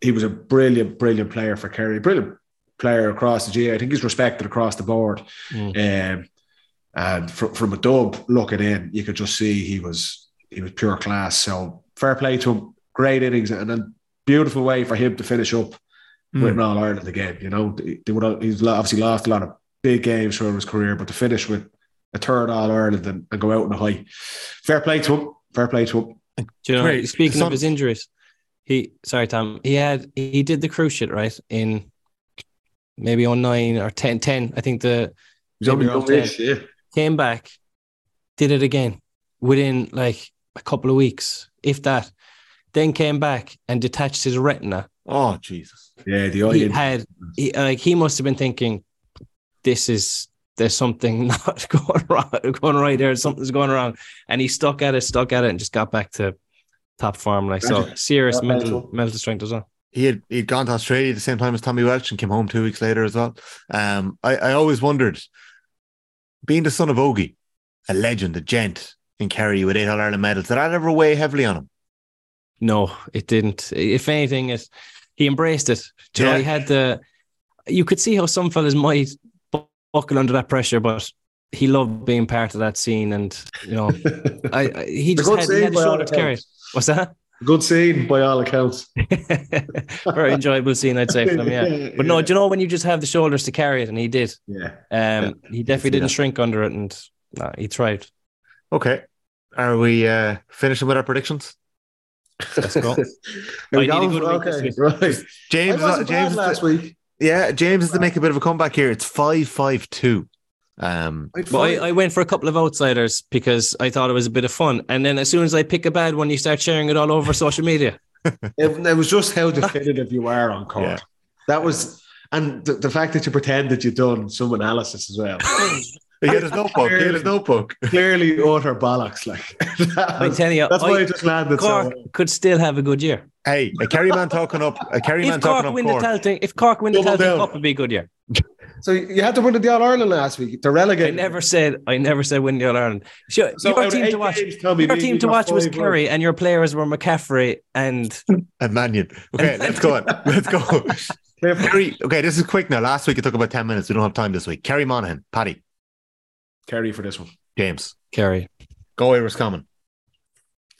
he was a brilliant, brilliant player for Kerry, brilliant player across the GA. I think he's respected across the board. Mm. Um, and from, from a dub looking in, you could just see he was he was pure class. So fair play to him, great innings, and a beautiful way for him to finish up mm. with an All Ireland again. You know, they would he's obviously lost a lot of big games throughout his career, but to finish with a third All Ireland and, and, go out in a high. Fair play to him. Fair play to him. Do you know, Great. speaking of his injuries, he sorry Tom, he had he did the cruciate in maybe on nine or 10, 10 I think the oh yeah. came back, did it again within like a couple of weeks, if that. Then came back and detached his retina. Oh Jesus! Yeah, the he had he, like he must have been thinking, "This is there's something <laughs> not going wrong, going right there. Something's going wrong. And he stuck at it, stuck at it, and just got back to top form. Like so, serious mental mental strength as well. He had he'd gone to Australia at the same time as Tommy Walsh and came home two weeks later as well. Um, I, I always wondered, being the son of Ogie, a legend, a gent in Kerry with eight All Ireland medals, did that ever weigh heavily on him? No, it didn't. If anything, it he embraced it. You yeah. know, he had the. You could see how some fellas might buckle under that pressure, but he loved being part of that scene. And you know, <laughs> I, I he just had, he had a shoulder to carry. What's that? Good scene by all accounts. <laughs> Very enjoyable scene, I'd say for him. <laughs> Yeah, but no, do you know when you just have the shoulders to carry it, and he did. Yeah. Um, yeah. he definitely didn't shrink under it, and no, he thrived. Okay, are we uh, finishing with our predictions? Let's go. okay, right. James, James last week. Yeah, James is to make a bit of a comeback here. It's five five two. Um, well, I, I, went for a couple of outsiders because I thought it was a bit of fun, and then as soon as I pick a bad one, you start sharing it all over social media. <laughs> it, it, was just how definitive you are on court. Yeah. That was, and the, the, fact that you pretend that you've done some analysis as well. <laughs> he had his notebook. Clearly, he had his notebook. <laughs> Clearly, utter bollocks. Like I tell you, that's I, why I just landed. Cork so. could still have a good year. Hey, a Kerry man talking up. A Kerry man talking up. Win Cork. the Tailteann, if Cork win the Tailteann Cup, it'd be a good year. So you had to win the All Ireland last week. The relegate. I never said. I never said win the All Ireland. Sure, so your team to watch. Games, your team to watch was Kerry, and your players were McCaffrey and <laughs> and Mannion. Okay, let's go on. Let's go. <laughs> Kerry. Okay, this is quick now. Last week it took about ten minutes. We don't have time this week. Kerry Monaghan, Paddy. Kerry for this one. James. Kerry. Galway Roscommon.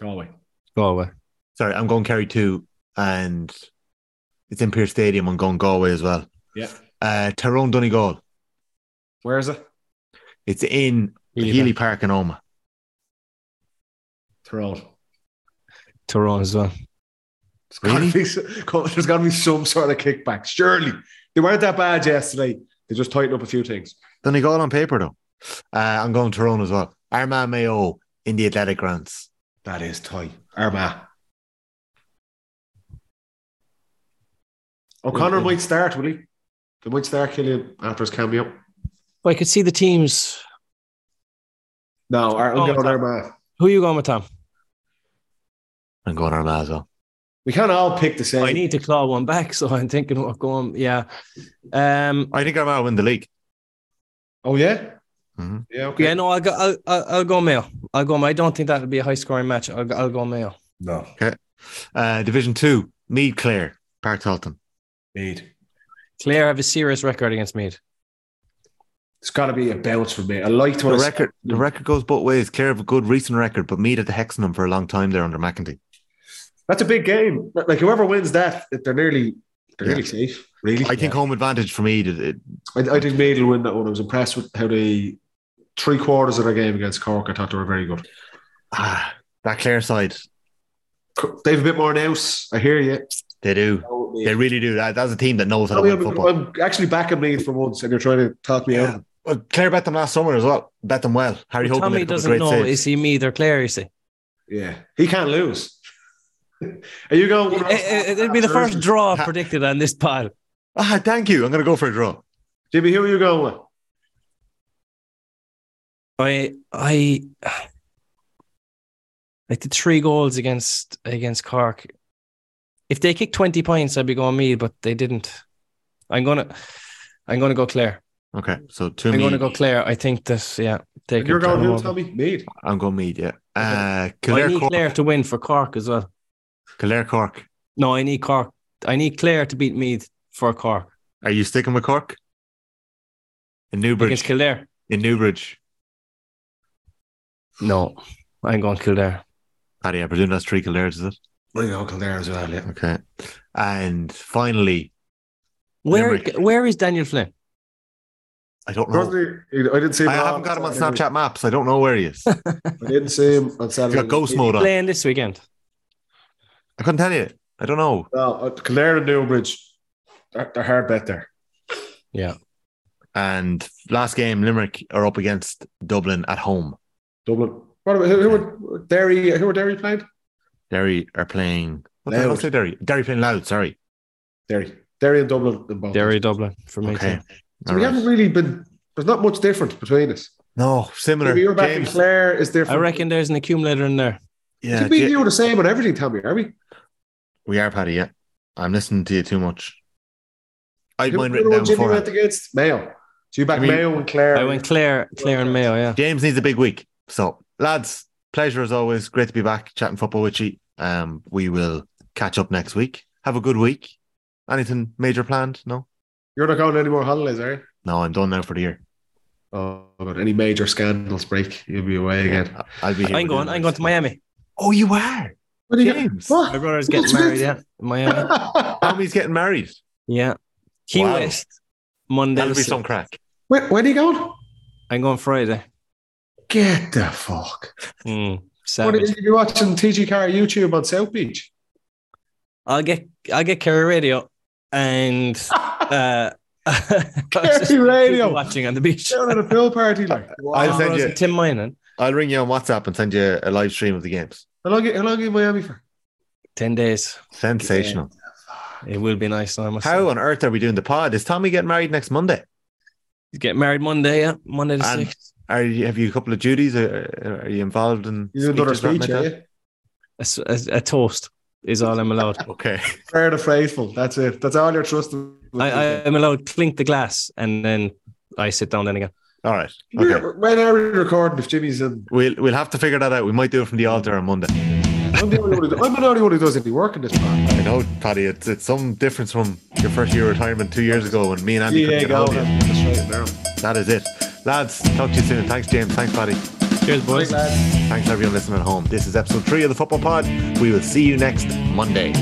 Galway. Galway. Sorry, I'm going Kerry too, and it's in Pearse Stadium. I'm going Galway as well. Yeah. Uh, Tyrone Donegal. Where is it? It's in Healy, Healy Park. Park in Omagh. Tyrone. Tyrone as well. Really? There's got to be some sort of kickback. Surely. They weren't that bad yesterday. They just tightened up a few things. Donegal on paper, though. Uh, I'm going Tyrone as well. Armagh Mayo in the athletic grounds. That is tight. Armagh. O'Connor might start, will he? They might start Cillian after his cameo. Well, I could see the teams. No, I'm oh, going Armagh. Who are you going with, Tom? I'm going Armagh as well. We can't all pick the same. I need to claw one back, so I'm thinking what going. Yeah, um, I think Armagh win the league. Oh yeah, Mm-hmm. Yeah, okay. Yeah, no, I'll go. I'll, I'll, I'll go Mayo. I'll go. I don't think that'll be a high scoring match. I'll, I'll go Mayo. No. Okay. Uh, Division two, Meath Clare, Páirc Tailteann. Meath. Clare have a serious record against Meath. It's got to be a bounce for me. I liked the record. The record goes both ways. Clare have a good recent record, but Meath at the Hexenham for a long time there under McEntee. That's a big game. Like whoever wins that, they're nearly they're yeah. nearly safe. Really, I think home advantage for Meath. It, I, I, think Meath will win that one. I was impressed with how they three quarters of their game against Cork. I thought they were very good. Ah, that Clare side. They have a bit more nous. I hear you. They do. They really do. That, that's a team that knows how to win football. I'm actually backing Meath for once, and you're trying to talk me yeah. out. Well, Clare bet them last summer as well. Bet them well. Harry well, Tommy doesn't know. Saves. Is he Meath or Clare? You see? Yeah, he can't lose. <laughs> Are you going? It, will be the first draw predicted on this pile. Ah, thank you. I'm going to go for a draw. Jimmy, who are you going with? I I <sighs> like the three goals against against Cork. If they kick twenty points, I'd be going Meath, but they didn't. I'm gonna I'm gonna go Clare. Okay, so two. I'm going to go Clare. I think that yeah. Take you're going who, Tommy? Meath. I'm going Meath. Yeah. Uh, Clare, I need Cork. Clare to win for Cork as well. Clare Cork. No, I need Cork. I need Clare to beat Meath for Cork. Are you sticking with Cork? In Newbridge. Against Kildare. In Newbridge. No, I'm going Kildare. Paddy, I presume that's three Kildares, is it? I'm going Kildare as well, yeah. Okay. And finally, where Limerick. where is Daniel Flynn? I don't know. I didn't see him. I haven't got him on Snapchat maps. I don't know where he is. <laughs> I didn't see him on Saturday. He's got ghost mode on. Playing this weekend. I couldn't tell you. I don't know. No, uh, Clare and Newbridge, they're, they're hard bet there. Yeah. And last game, Limerick are up against Dublin at home. Dublin. What about who, who are Derry? Who are Derry playing? Derry are playing. What the hell say Derry? Derry playing Louth. Sorry. Derry. Derry and Dublin. Derry Dublin for me. Okay. So All we right. haven't really been. There's not much difference between us. No, similar. Maybe you're back James. in Clare is different. I reckon there's an accumulator in there. Yeah, I think we do the same on everything. Tell me, are we? We are, Paddy. Yeah, I'm listening to you too much. I have mine written down Jimmy went against Mayo. So you back I mean, Mayo and Clare. I went Clare, Clare and Mayo. Yeah. James needs a big week. So, lads, pleasure as always. Great to be back chatting football with you. Um, we will catch up next week. Have a good week. Anything major planned? No. You're not going any more holidays, are you? No, I'm done now for the year. Oh, but any major scandals break, you'll be away again. I'll be. I'm going. I'm going to Miami. Oh, you are. What are James. What? My brother's getting <laughs> married. Yeah, in Miami. <laughs> Tommy's getting married. Yeah, Key wow. West. Monday. That'll be some crack. Where, when are you going? I'm going Friday. Get the fuck. Mm, what are you watching TG Ceathair YouTube on South Beach? I'll get I'll get Kerry Radio and <laughs> uh <laughs> Kerry Radio watching on the beach. Down at a pool party, like <laughs> wow. I'll send you Tim Minan. I'll ring you on WhatsApp and send you a live stream of the games. How long, how long are you in Miami for? Ten days. Sensational. Yeah. It will be nice. How say. on earth are we doing the pod? Is Tommy getting married next Monday? He's getting married Monday, yeah. Monday the sixth. Are you, have you a couple of duties? Are, are you involved in? You another speech, are you? A, a, a, toast is all I'm allowed. <laughs> okay. Fair to faithful. That's it. That's all you're trusting. I, I am allowed to clink the glass and then I sit down then again. All right. Okay. When are we recording if Jimmy's in? We'll we'll have to figure that out. We might do it from the altar on Monday. I'm the only one who, I'm the only one who does any work in this plan. I know, Paddy. It's it's some difference from your first year of retirement two years ago when me and Andy yeah, couldn't get hold of you. That is it. Lads, talk to you soon. Thanks, James. Thanks, Paddy. Cheers, boys. Thanks, Thanks everyone listening at home. This is episode three of the Football Pod. We will see you next Monday.